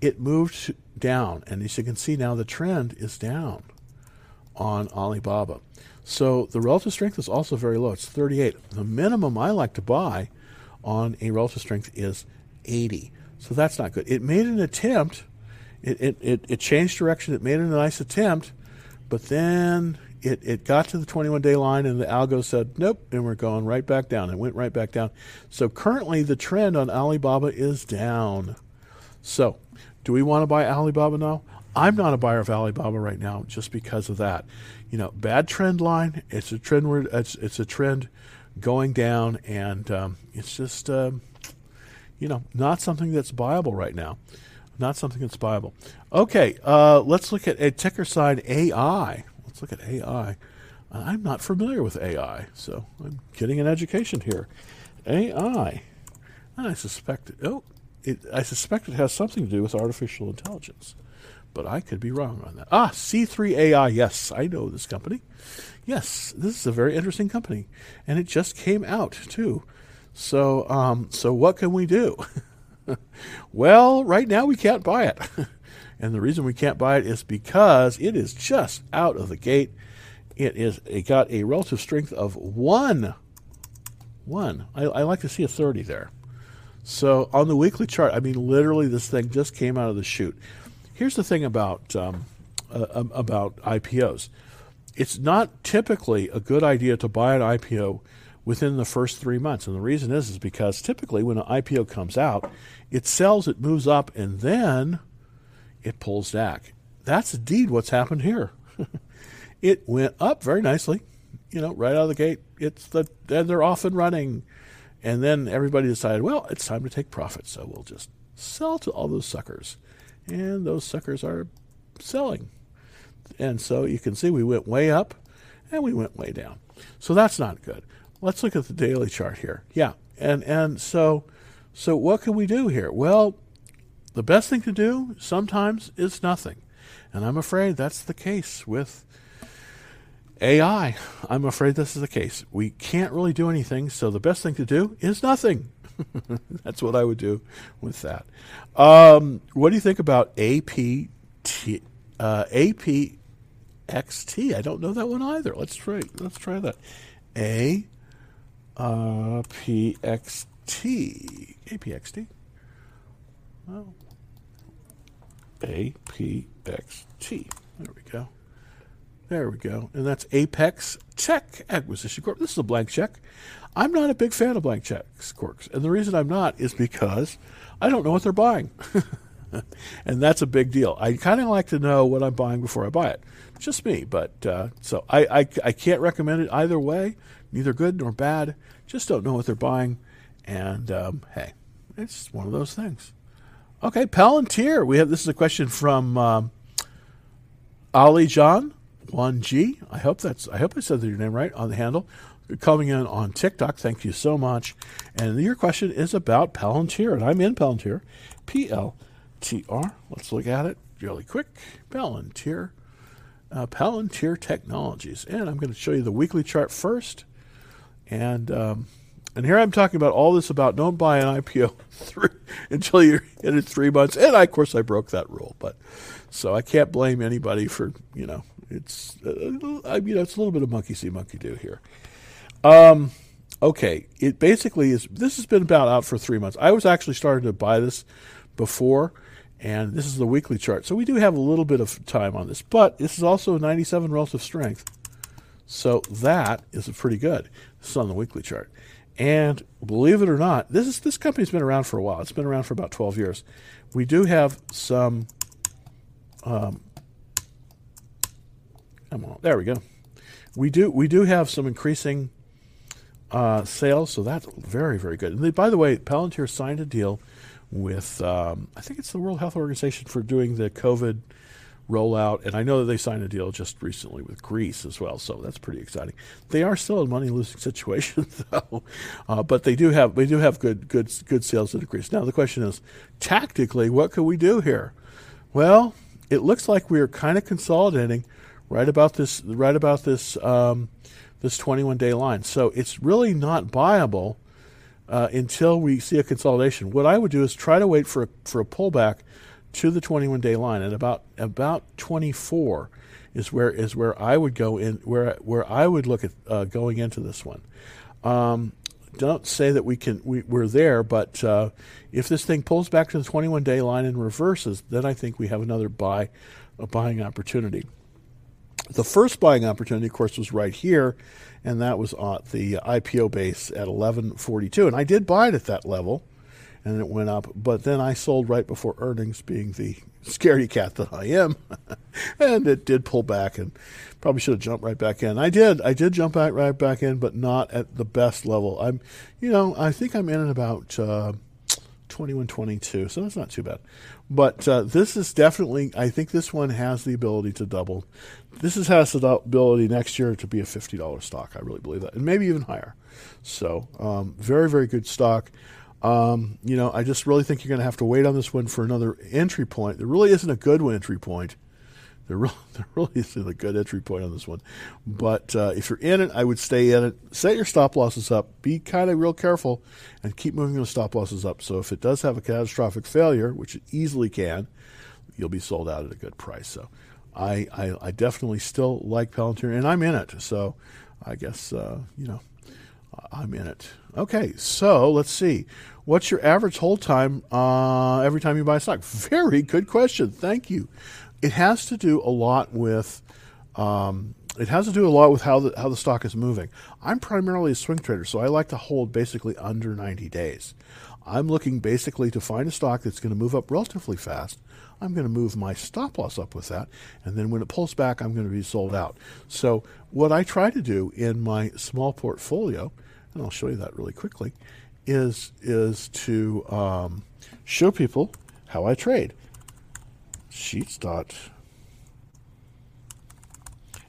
A: it moved down, and as you can see now, the trend is down on Alibaba. So the relative strength is also very low. It's 38. The minimum I like to buy on a relative strength is 80. So that's not good. It made an attempt. It, it, it, it changed direction. It made a nice attempt, but then it, it got to the 21 day line and the algo said, nope, and we're going right back down. It went right back down. So currently the trend on Alibaba is down. So do we want to buy Alibaba now? I'm not a buyer of Alibaba right now just because of that you know, bad trend line. It's a trend where it's, it's a trend going down, and um, it's just um, you know not something that's viable right now. Not something that's viable. Okay, uh, let's look at a ticker sign AI. Let's look at AI. I'm not familiar with AI, so I'm getting an education here. AI. I suspect. Oh, it, I suspect it has something to do with artificial intelligence but I could be wrong on that. Ah, C3AI. Yes, I know this company. Yes, this is a very interesting company, and it just came out too. So, um, so what can we do? *laughs* well, right now we can't buy it, *laughs* and the reason we can't buy it is because it is just out of the gate. It is. It got a relative strength of one. One. I, I like to see a thirty there. So on the weekly chart, I mean, literally, this thing just came out of the chute. Here's the thing about um, uh, um, about IPOs. It's not typically a good idea to buy an IPO within the first three months, and the reason is is because typically when an IPO comes out, it sells, it moves up, and then it pulls back. That's indeed what's happened here. *laughs* it went up very nicely, you know, right out of the gate. It's the and they're off and running, and then everybody decided, well, it's time to take profit, so we'll just sell to all those suckers and those suckers are selling. And so you can see we went way up and we went way down. So that's not good. Let's look at the daily chart here. Yeah. And and so so what can we do here? Well, the best thing to do sometimes is nothing. And I'm afraid that's the case with AI. I'm afraid this is the case. We can't really do anything, so the best thing to do is nothing. *laughs* That's what I would do with that. Um, what do you think about APT, uh, APXT? I don't know that one either. Let's try. Let's try that. A PXT. APXT. Oh. APXT. There we go. There we go. And that's Apex Tech Acquisition Corp. This is a blank check. I'm not a big fan of blank checks, Quirks. And the reason I'm not is because I don't know what they're buying. *laughs* and that's a big deal. I kind of like to know what I'm buying before I buy it. Just me. But uh, so I, I, I can't recommend it either way, neither good nor bad. Just don't know what they're buying. And um, hey, it's one of those things. Okay, Palantir. We have this is a question from um, Ali John one G. I hope that's I hope I said your name right on the handle. Coming in on TikTok. Thank you so much. And your question is about Palantir, and I'm in Palantir. P L T R. Let's look at it really quick. Palantir. Uh, Palantir Technologies. And I'm going to show you the weekly chart first. And um, and here I'm talking about all this about don't buy an IPO *laughs* until you're in it three months. And I, of course, I broke that rule, but so I can't blame anybody for you know it's uh, I know it's a little bit of monkey see monkey do here. Um, okay, it basically is. This has been about out for three months. I was actually starting to buy this before, and this is the weekly chart. So we do have a little bit of time on this, but this is also 97 relative strength. So that is pretty good. This is on the weekly chart. And believe it or not, this is this company's been around for a while. It's been around for about 12 years. We do have some. Um, come on, there we go. We do we do have some increasing uh, sales, so that's very very good. And they, by the way, Palantir signed a deal with um, I think it's the World Health Organization for doing the COVID rollout, and I know that they signed a deal just recently with Greece as well, so that's pretty exciting. They are still in money losing *laughs* situation though, uh, but they do have they do have good good good sales in Greece. Now the question is, tactically, what could we do here? Well, it looks like we are kind of consolidating right about this right about this um, this 21 day line. So it's really not buyable uh, until we see a consolidation. What I would do is try to wait for a, for a pullback to the 21 day line, and about about 24 is where is where I would go in where where I would look at uh, going into this one. Um, don't say that we can we, we're there, but uh, if this thing pulls back to the 21 day line and reverses, then I think we have another buy a buying opportunity. The first buying opportunity, of course, was right here, and that was at the IPO base at 1142. And I did buy it at that level, and it went up. But then I sold right before earnings, being the *laughs* scaredy cat that I am, *laughs* and it did pull back, and probably should have jumped right back in. I did, I did jump back right back in, but not at the best level. I'm, you know, I think I'm in at about. Uh, 21 22 so that's not too bad but uh, this is definitely i think this one has the ability to double this is, has the ability next year to be a $50 stock. I really believe that, and maybe even higher. So, um, very, very good stock. Um, you know, I just really think you're going to have to wait on this one for another entry point. There really isn't a good entry point. There *laughs* really, there really isn't a good entry point on this one. But uh, if you're in it, I would stay in it. Set your stop losses up. Be kind of real careful and keep moving those stop losses up. So if it does have a catastrophic failure, which it easily can, you'll be sold out at a good price. So I, I, I definitely still like Palantir, and I'm in it. So I guess, uh, you know, I'm in it. Okay, so let's see. What's your average hold time uh, every time you buy a stock? *laughs* Very good question. Thank you. It has to do a lot with. Um, it has to do a lot with how the how the stock is moving. I'm primarily a swing trader, so I like to hold basically under 90 days. I'm looking basically to find a stock that's going to move up relatively fast I'm going to move my stop loss up with that. And then when it pulls back, I'm going to be sold out. So, what I try to do in my small portfolio, and I'll show you that really quickly, is, is to um, show people how I trade. Sheets dot.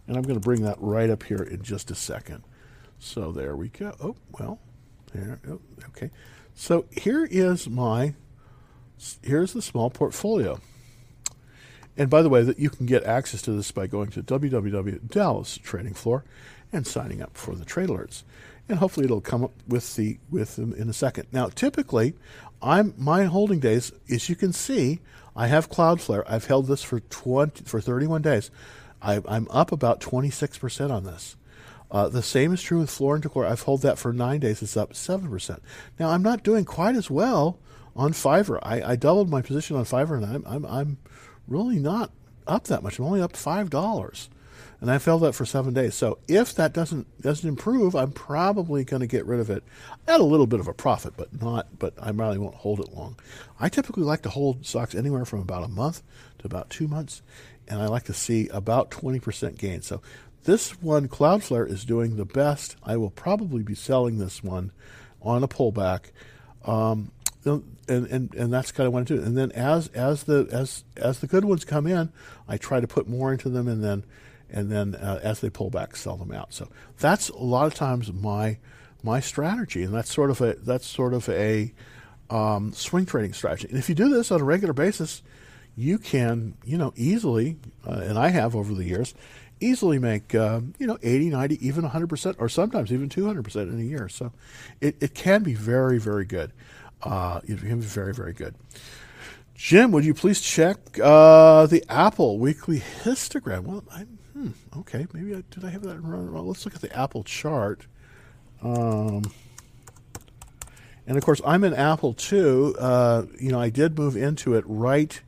A: And I'm going to bring that right up here in just a second. So there we go. Oh, well, there. Oh, okay. So here is my, here's the small portfolio. And by the way, that you can get access to this by going to www.dallas Trading Floor and signing up for the trade alerts. And hopefully it'll come up with the with them in a second. Now, typically, I'm my holding days, as you can see, I have Cloudflare. I've held this for 20 for 31 days. I, am up about 26% on this. Uh, the same is true with Floor and Decor. I've held that for nine days. It's up 7%. Now, I'm not doing quite as well on Fiverr. I, I doubled my position on Fiverr, and I'm, I'm, I'm really not up that much. I'm only up five dollars, and I held that for seven days. So if that doesn't doesn't improve, I'm probably going to get rid of it at a little bit of a profit, but not. But I probably won't hold it long. I typically like to hold stocks anywhere from about a month to about two months, and I like to see about 20% gain. So this one, Cloudflare, is doing the best. I will probably be selling this one on a pullback. Um, and, and, and that's kind of what I do. And then as as the as as the good ones come in, I try to put more into them, and then and then uh, as they pull back, sell them out. So that's a lot of times my my strategy, and that's sort of a that's sort of a um, swing trading strategy. And if you do this on a regular basis, you can you know easily, uh, and I have over the years, easily make uh, you know 80, 90, even 100 percent, or sometimes even 200 percent in a year. So it, it can be very very good. Uh, it can be very very good. Jim, would you please check uh, the Apple weekly histogram? Well, I'm hmm, okay. Maybe I, did I have that wrong? Well, let's look at the Apple chart. Um, and of course, I'm in Apple too. Uh, you know, I did move into it right,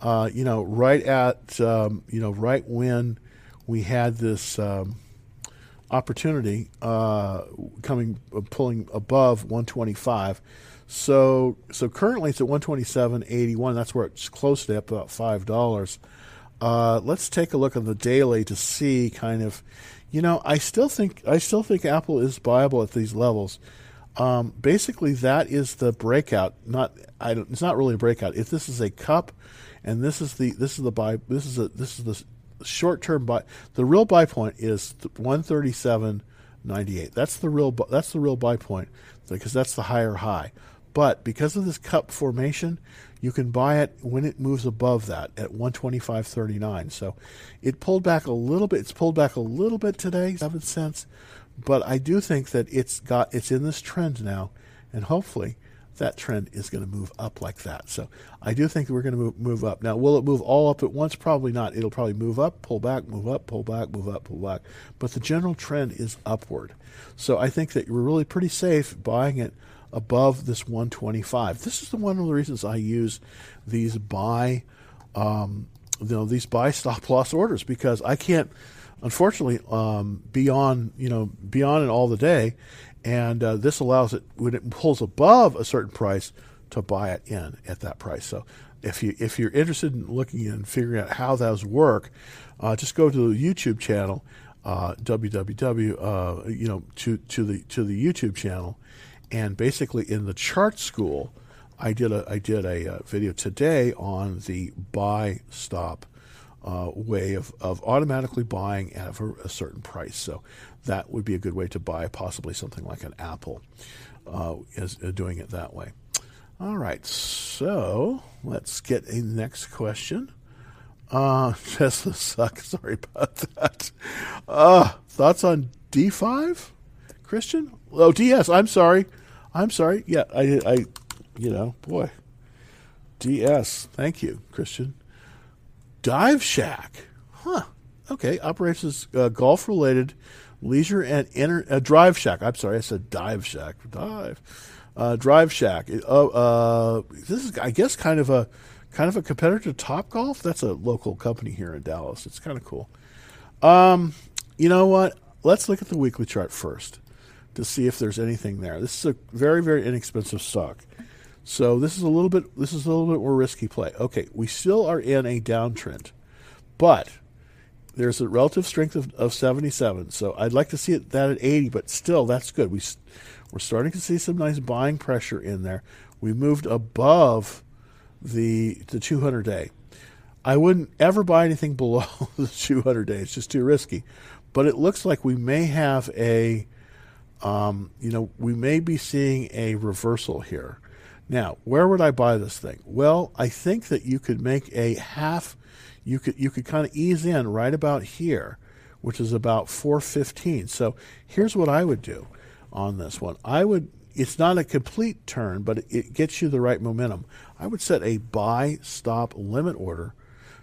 A: uh, you know, right at, um, you know, right when we had this um, opportunity uh, coming, uh, pulling above 125. So, so currently it's at 127.81. That's where it's close to up about five dollars. Uh, let's take a look on the daily to see kind of, you know, I still think I still think Apple is viable at these levels. Um, basically, that is the breakout. Not I don't, it's not really a breakout. If this is a cup, and this is the this is the buy this is a this is the short term buy. The real buy point is one thirty seven ninety eight. That's the real that's the real buy point because that's the higher high. But because of this cup formation, you can buy it when it moves above that at 125.39. So it pulled back a little bit. It's pulled back a little bit today, seven cents. But I do think that it's got it's in this trend now, and hopefully that trend is going to move up like that. So I do think we're going to move, move up. Now, will it move all up at once? Probably not. It'll probably move up, pull back, move up, pull back, move up, pull back. But the general trend is upward. So I think that we're really pretty safe buying it above this 125. This is the one of the reasons I use these buy, um, you know, these buy stop loss orders because I can't, unfortunately, um, be on, you know, be on it all the day, and uh, this allows it when it pulls above a certain price to buy it in at that price. So if you if you're interested in looking and figuring out how those work, uh, just go to the YouTube channel, uh, www. Uh, you know to to the to the YouTube channel, and basically, in the chart school, I did a I did a, a uh, video today on the buy stop uh, way of, of automatically buying at a, a, certain price. So that would be a good way to buy possibly something like an Apple, uh, is uh, doing it that way. All right, so let's get a next question. Uh, Tesla sucks. Sorry about that. Uh, thoughts on D5, Christian? Oh, DS. I'm sorry. I'm sorry. Yeah, I, I, you know, boy. DS. Thank you, Christian. Dive Shack. Huh. Okay. Operates as uh, golf related leisure and inter- uh, drive shack. I'm sorry. I said dive shack. Dive. Uh, drive shack. Uh, uh, this is, I guess, kind of a kind of a competitor to Top Golf. That's a local company here in Dallas. It's kind of cool. Um, you know what? Let's look at the weekly chart first to see if there's anything there. This is a very, very inexpensive stock. So this is a little bit this is a little bit more risky play. Okay, we still are in a downtrend, but there's a relative strength of, of 77. So I'd like to see it that at 80, but still that's good. We we're starting to see some nice buying pressure in there. We moved above the the 200 day. I wouldn't ever buy anything *laughs* below the 200 day. It's just too risky. But it looks like we may have a um, you know, we may be seeing a reversal here. Now, where would I buy this thing? Well, I think that you could make a half. You could you could kind of ease in right about here, which is about 415. So here's what I would do on this one. I would. It's not a complete turn, but it gets you the right momentum. I would set a buy stop limit order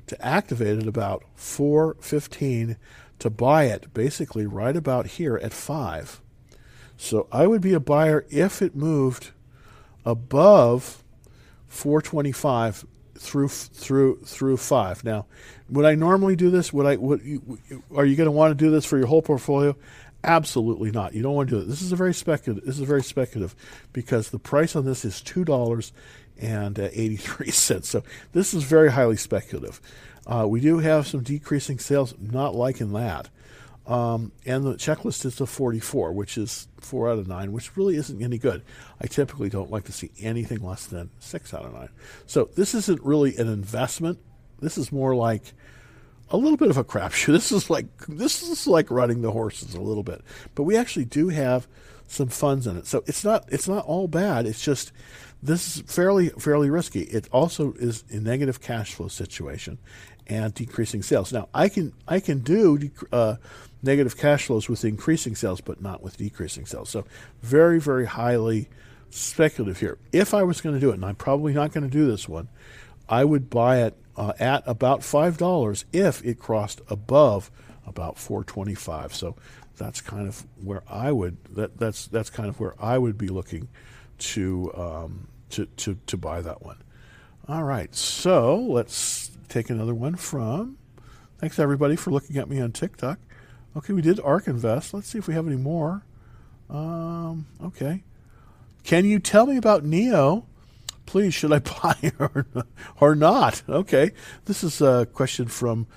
A: to activate at about 415 to buy it basically right about here at 5 so I would be a buyer if it moved above 425 through through through five. Now, would I normally do this? Would I? Would are you going to want to do this for your whole portfolio? Absolutely not. You don't want to do it. This is a very speculative. This is very speculative because the price on this is two dollars uh, eighty three. *laughs* So this is very highly speculative. Uh, we do have some decreasing sales. Not liking that. Um, and the checklist is a 44, which is 4 out of 9, which really isn't any good. I typically don't like to see anything less than 6 out of 9. So this isn't really an investment. This is more like a little bit of a crapshoot. *laughs* This is like this is like running the horses a little bit. But we actually do have some funds in it. So it's not it's not all bad. It's just this is fairly fairly risky. It also is a negative cash flow situation and decreasing sales. Now I can I can do uh, negative cash flows with increasing sales, but not with decreasing sales. So very very highly speculative here. If I was going to do it, and I'm probably not going to do this one, I would buy it uh, at about five dollars if it crossed above about 425. So that's kind of where I would that that's that's kind of where I would be looking to um, to, to, to buy that one. All right, so let's take another one from. Thanks everybody for looking at me on TikTok. Okay, we did ARK Invest. Let's see if we have any more. Um, okay. Can you tell me about NIO? Please, should I *laughs* buy or, not? Okay. This is a question from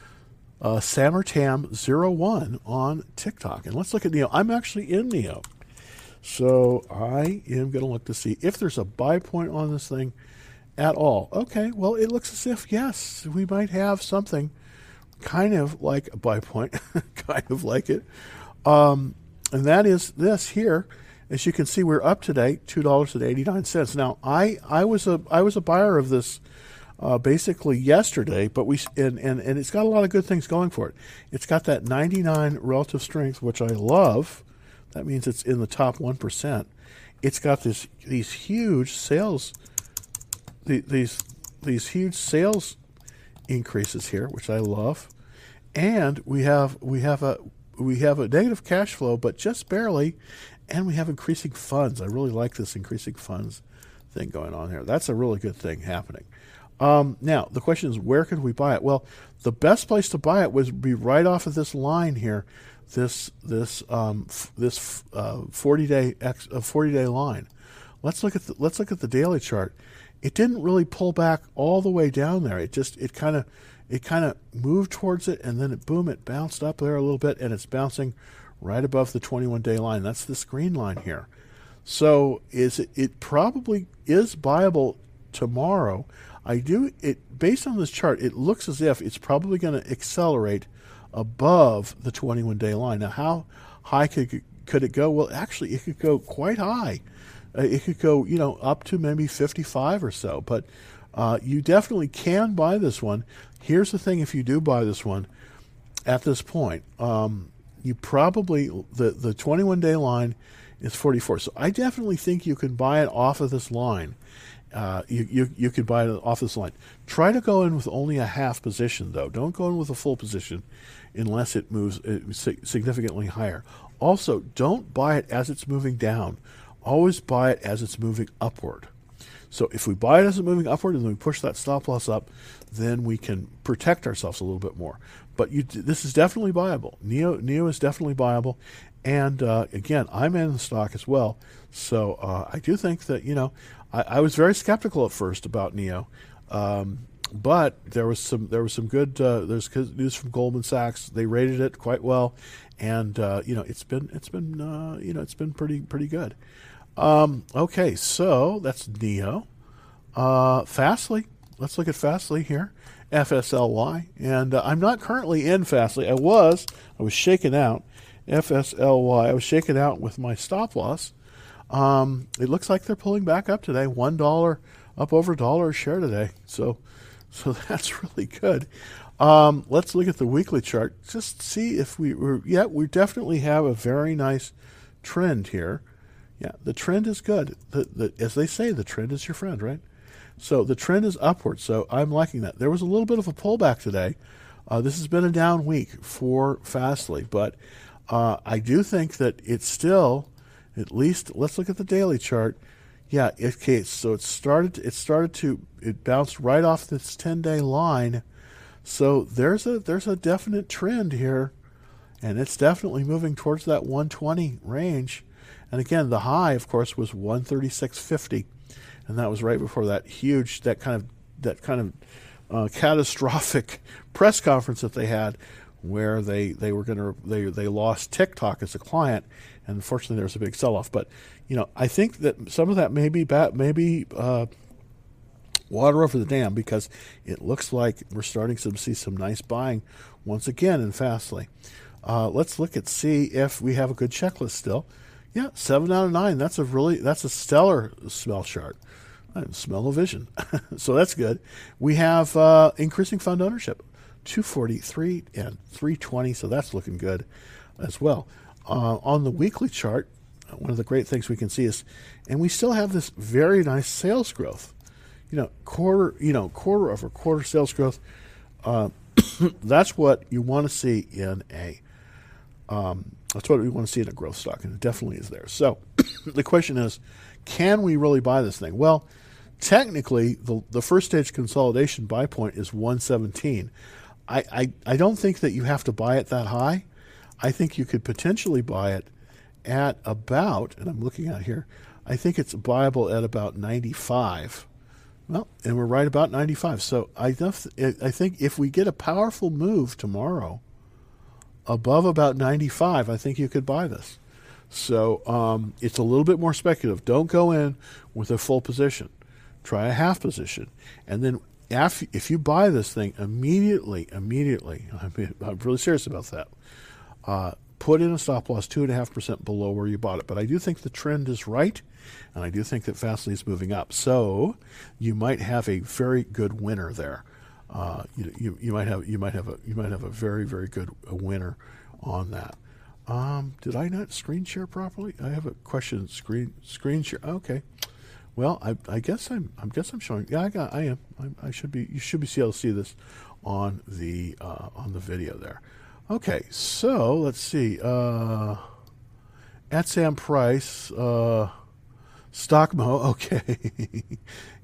A: uh, Samertam01 on TikTok. And let's look at NIO. I'm actually in NIO. So I am going to look to see if there's a buy point on this thing at all. Okay, well, it looks as if, yes, we might have something kind of like a buy point, *laughs* kind of like it. Um, and that is this here. As you can see, we're up today, two dollars and eighty nine cents. Now, I, I was a I was a buyer of this uh, basically yesterday, but we and, and and it's got a lot of good things going for it. It's got that ninety nine relative strength, which I love. That means it's in the top 1%. It's got this these huge sales the, these these huge sales increases here, which I love. And we have we have a we have a negative cash flow, but just barely, and we have increasing funds. I really like this increasing funds thing going on here. That's a really good thing happening. Um, now the question is, where could we buy it? Well, the best place to buy it would be right off of this line here, this this um, f- this uh, forty day ex- uh, forty day line. Let's look at the, let's look at the daily chart. It didn't really pull back all the way down there. It just it kind of it kind of moved towards it, and then it boom, it bounced up there a little bit, and it's bouncing right above the 21 day line. That's this green line here. So is it, it probably is buyable tomorrow. I do it based on this chart. It looks as if it's probably going to accelerate above the 21 day line. Now, how high could, could it go? Well, actually, it could go quite high. Uh, it could go, you know, up to maybe 55 or so. But uh, you definitely can buy this one. Here's the thing: if you do buy this one at this point, um, you probably the the 21 day line is 44. So I definitely think you can buy it off of this line. Uh, you, you you could buy it off this line. Try to go in with only a half position, though. Don't go in with a full position unless it moves uh, significantly higher. Also, don't buy it as it's moving down. Always buy it as it's moving upward. So if we buy it as it's moving upward and then we push that stop loss up, then we can protect ourselves a little bit more. But you, this is definitely viable. Neo NIO is definitely viable, and uh, again, I'm in the stock as well. So uh, I do think that you know I, I, was very skeptical at first about NIO, Um, but there was some there was some good uh, there's news from Goldman Sachs. They rated it quite well, and uh, you know it's been it's been uh, you know it's been pretty pretty good. Um, okay, so that's NIO. Uh, Fastly, let's look at Fastly here, FSLY, and uh, I'm not currently in Fastly. I was I was shaken out. FSLY. I was shaken out with my stop loss. Um, it looks like they're pulling back up today. One dollar up over a dollar a share today. So so *laughs* that's really good. Um, let's look at the weekly chart. Just see if we were, yeah, we definitely have a very nice trend here. Yeah, the trend is good. The, the, as they say, the trend is your friend, right? So the trend is upward. So I'm liking that. There was a little bit of a pullback today. Uh, this has been a down week for Fastly, but uh, I do think that it's still, at least, let's look at the daily chart. Yeah, okay. So it started. It started to. It bounced right off this ten day line. So there's a there's a definite trend here, and it's definitely moving towards that 120 range. And again, the high, of course, was 136.50, and that was right before that huge, that kind of that kind of uh, catastrophic *laughs* press conference that they had where they, they were going to they they lost TikTok as a client, and unfortunately there was a big sell off. But you know, I think that some of that may be maybe uh, water over the dam because it looks like we're starting to see some nice buying once again in Fastly. Uh, let's look at see if we have a good checklist still. Yeah, seven out of nine. That's a really that's a stellar smell chart. Smell no vision, *laughs* so that's good. We have uh, increasing fund ownership, two forty three and three twenty. So that's looking good as well. Uh, on the weekly chart, one of the great things we can see is, and we still have this very nice sales growth. You know, quarter, you know, quarter over quarter sales growth. Uh, *coughs* that's what you want to see in a. Um, that's what we want to see in a growth stock, and it definitely is there. So, *coughs* the question is, can we really buy this thing? Well, technically, the the first stage consolidation buy point is 117. I, I, I don't think that you have to buy it that high. I think you could potentially buy it at about, and I'm looking at here, I think it's buyable at about 95. Well, and we're right about 95. So I, I think if we get a powerful move tomorrow above about 95, I think you could buy this. So um, it's a little bit more speculative. Don't go in with a full position. Try a half position. And then after, if you buy this thing immediately, immediately, *laughs* I mean, I'm really serious about that, uh, put in a stop loss 2.5% below where you bought it. But I do think the trend is right, and I do think that Fastly is moving up. So you might have a very good winner there. Uh, you, you, you, might have you might have a you might have a very very good winner on that. Um, did I not screen share properly? I have a question. Screen screen share. Okay. Well, I, I guess I'm I guess I'm showing. Yeah, I got I am. I, I should be. You should be able to see this on the uh, on the video there. Okay, so let's see. Uh, at Sam Price, uh, Stockmo. *laughs* Okay,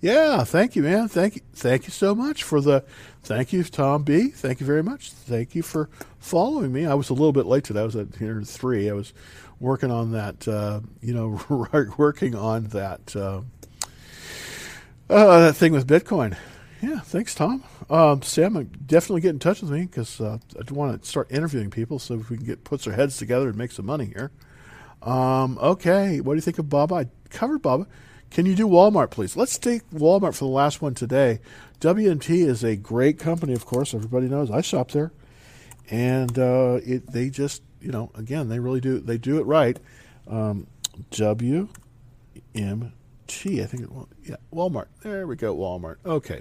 A: yeah. Thank you, man. Thank you. Thank you so much for the. Thank you, Tom B. Thank you very much. Thank you for following me. I was a little bit late today. I was at here three. I was working on that. Uh, you know, *laughs* working on that. Uh, uh, that thing with Bitcoin. Yeah, thanks, Tom. Um, Sam, definitely get in touch with me because uh, I want to start interviewing people so if we can get put our heads together and make some money here. Um, okay, what do you think of Baba? I covered Baba. Can you do Walmart, please? Let's take Walmart for the last one today. WMT is a great company, of course. Everybody knows I shop there, and uh, it they just you know again they really do they do it right. Um, WMT. I think, it, yeah, Walmart. There we go, Walmart. Okay.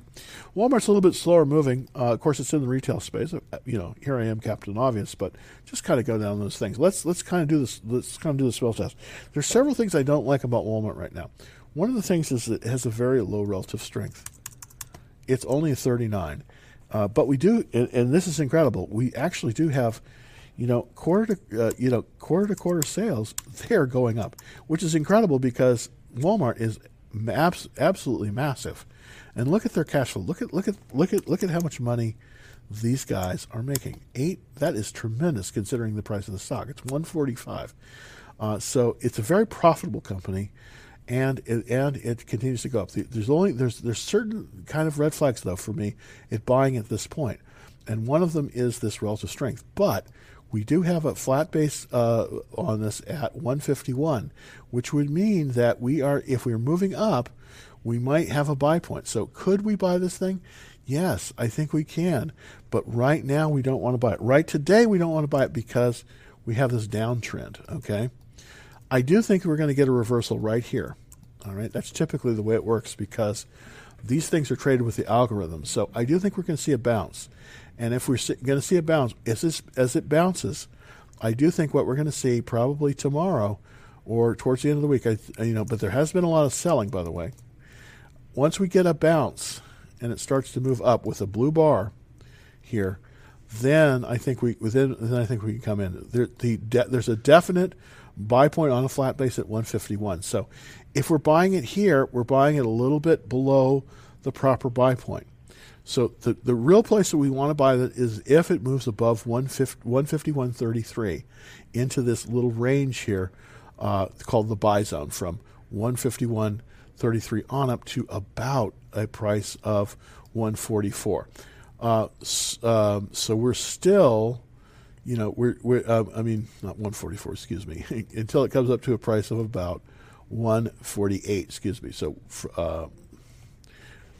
A: Walmart's a little bit slower moving. Uh, of course, it's in the retail space. Uh, you know, here I am, Captain Obvious, but just kind of go down those things. Let's let's kind of do this. Let's kind of do the spell test. There's several things I don't like about Walmart right now. One of the things is it has a very low relative strength. It's only a 39, uh, but we do, and, and, this is incredible. We actually do have, you know, quarter to uh, you know quarter to quarter sales. *laughs* They are going up, which is incredible because Walmart is abs- absolutely massive, and look at their cash flow. Look at look at look at look at how much money these guys are making. Eight that is tremendous considering the price of the stock. It's one forty five. Uh, so it's a very profitable company, and it, and it continues to go up. There's only there's there's certain kind of red flags though for me at buying at this point. and one of them is this relative strength. But we do have a flat base uh, on this at 151, which would mean that we are, if we're moving up, we might have a buy point. So could we buy this thing? Yes, I think we can. But right now we don't want to buy it. Right today we don't want to buy it because we have this downtrend. Okay. I do think we're going to get a reversal right here. All right. That's typically the way it works because these things are traded with the algorithm. So I do think we're going to see a bounce. And if we're going to see a bounce, as, this, as it bounces, I do think what we're going to see probably tomorrow or towards the end of the week, I, you know, but there has been a lot of selling, by the way. Once we get a bounce and it starts to move up with a blue bar here, then I think we within then I think we can come in. There, the de, there's a definite buy point on a flat base at 151. So if we're buying it here, we're buying it a little bit below the proper buy point. So the, the real place that we want to buy that is if it moves above 151.33 into this little range here uh, called the buy zone from 151.33 on up to about a price of 144. Uh, um, so we're still you know, we're, we're uh, I mean, not 144, excuse me, *laughs* until it comes up to a price of about 148, excuse me. So, uh,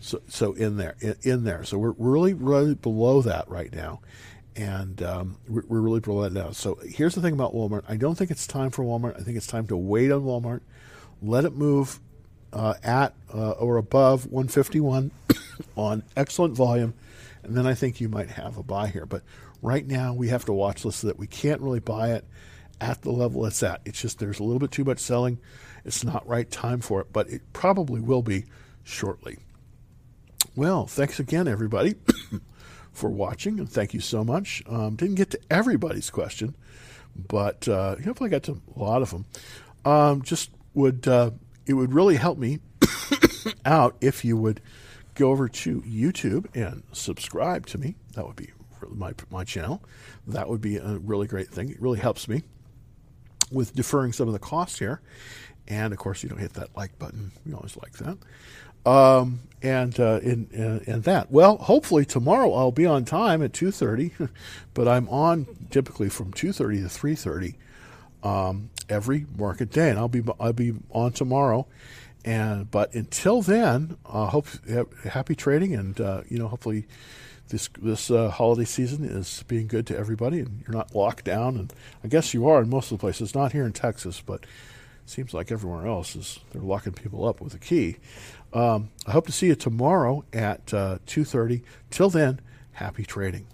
A: so, so in there, in, in, there. So we're really, really below that right now. And um, we're, we're really below that now. So here's the thing about Walmart. I don't think it's time for Walmart. I think it's time to wait on Walmart, let it move uh, at uh, or above 151 *coughs* on excellent volume, and then I think you might have a buy here. But right now, we have to watch this so that we can't really buy it at the level it's at. It's just there's a little bit too much selling. It's not right time for it, but it probably will be shortly. Well, thanks again, everybody, *coughs* for watching, and thank you so much. Um, didn't get to everybody's question, but uh, hopefully I got to a lot of them. Um, just would uh, it would really help me *coughs* out if you would go over to YouTube and subscribe to me. That would be my my channel. That would be a really great thing. It really helps me with deferring some of the costs here. And of course, you don't hit that like button. We always like that. Um, and uh, in, in that, well, hopefully tomorrow I'll be on time at two thirty, *laughs* but I'm on typically from two thirty to three thirty um, every market day, and I'll be I'll be on tomorrow. And but until then, uh, hope happy trading, and uh, you know hopefully this this uh, holiday season is being good to everybody, and you're not locked down. And I guess you are in most of the places, not here in Texas, but it seems like everywhere else is they're locking people up with a key. Um, I hope to see you tomorrow at uh, two thirty. Till then, happy trading.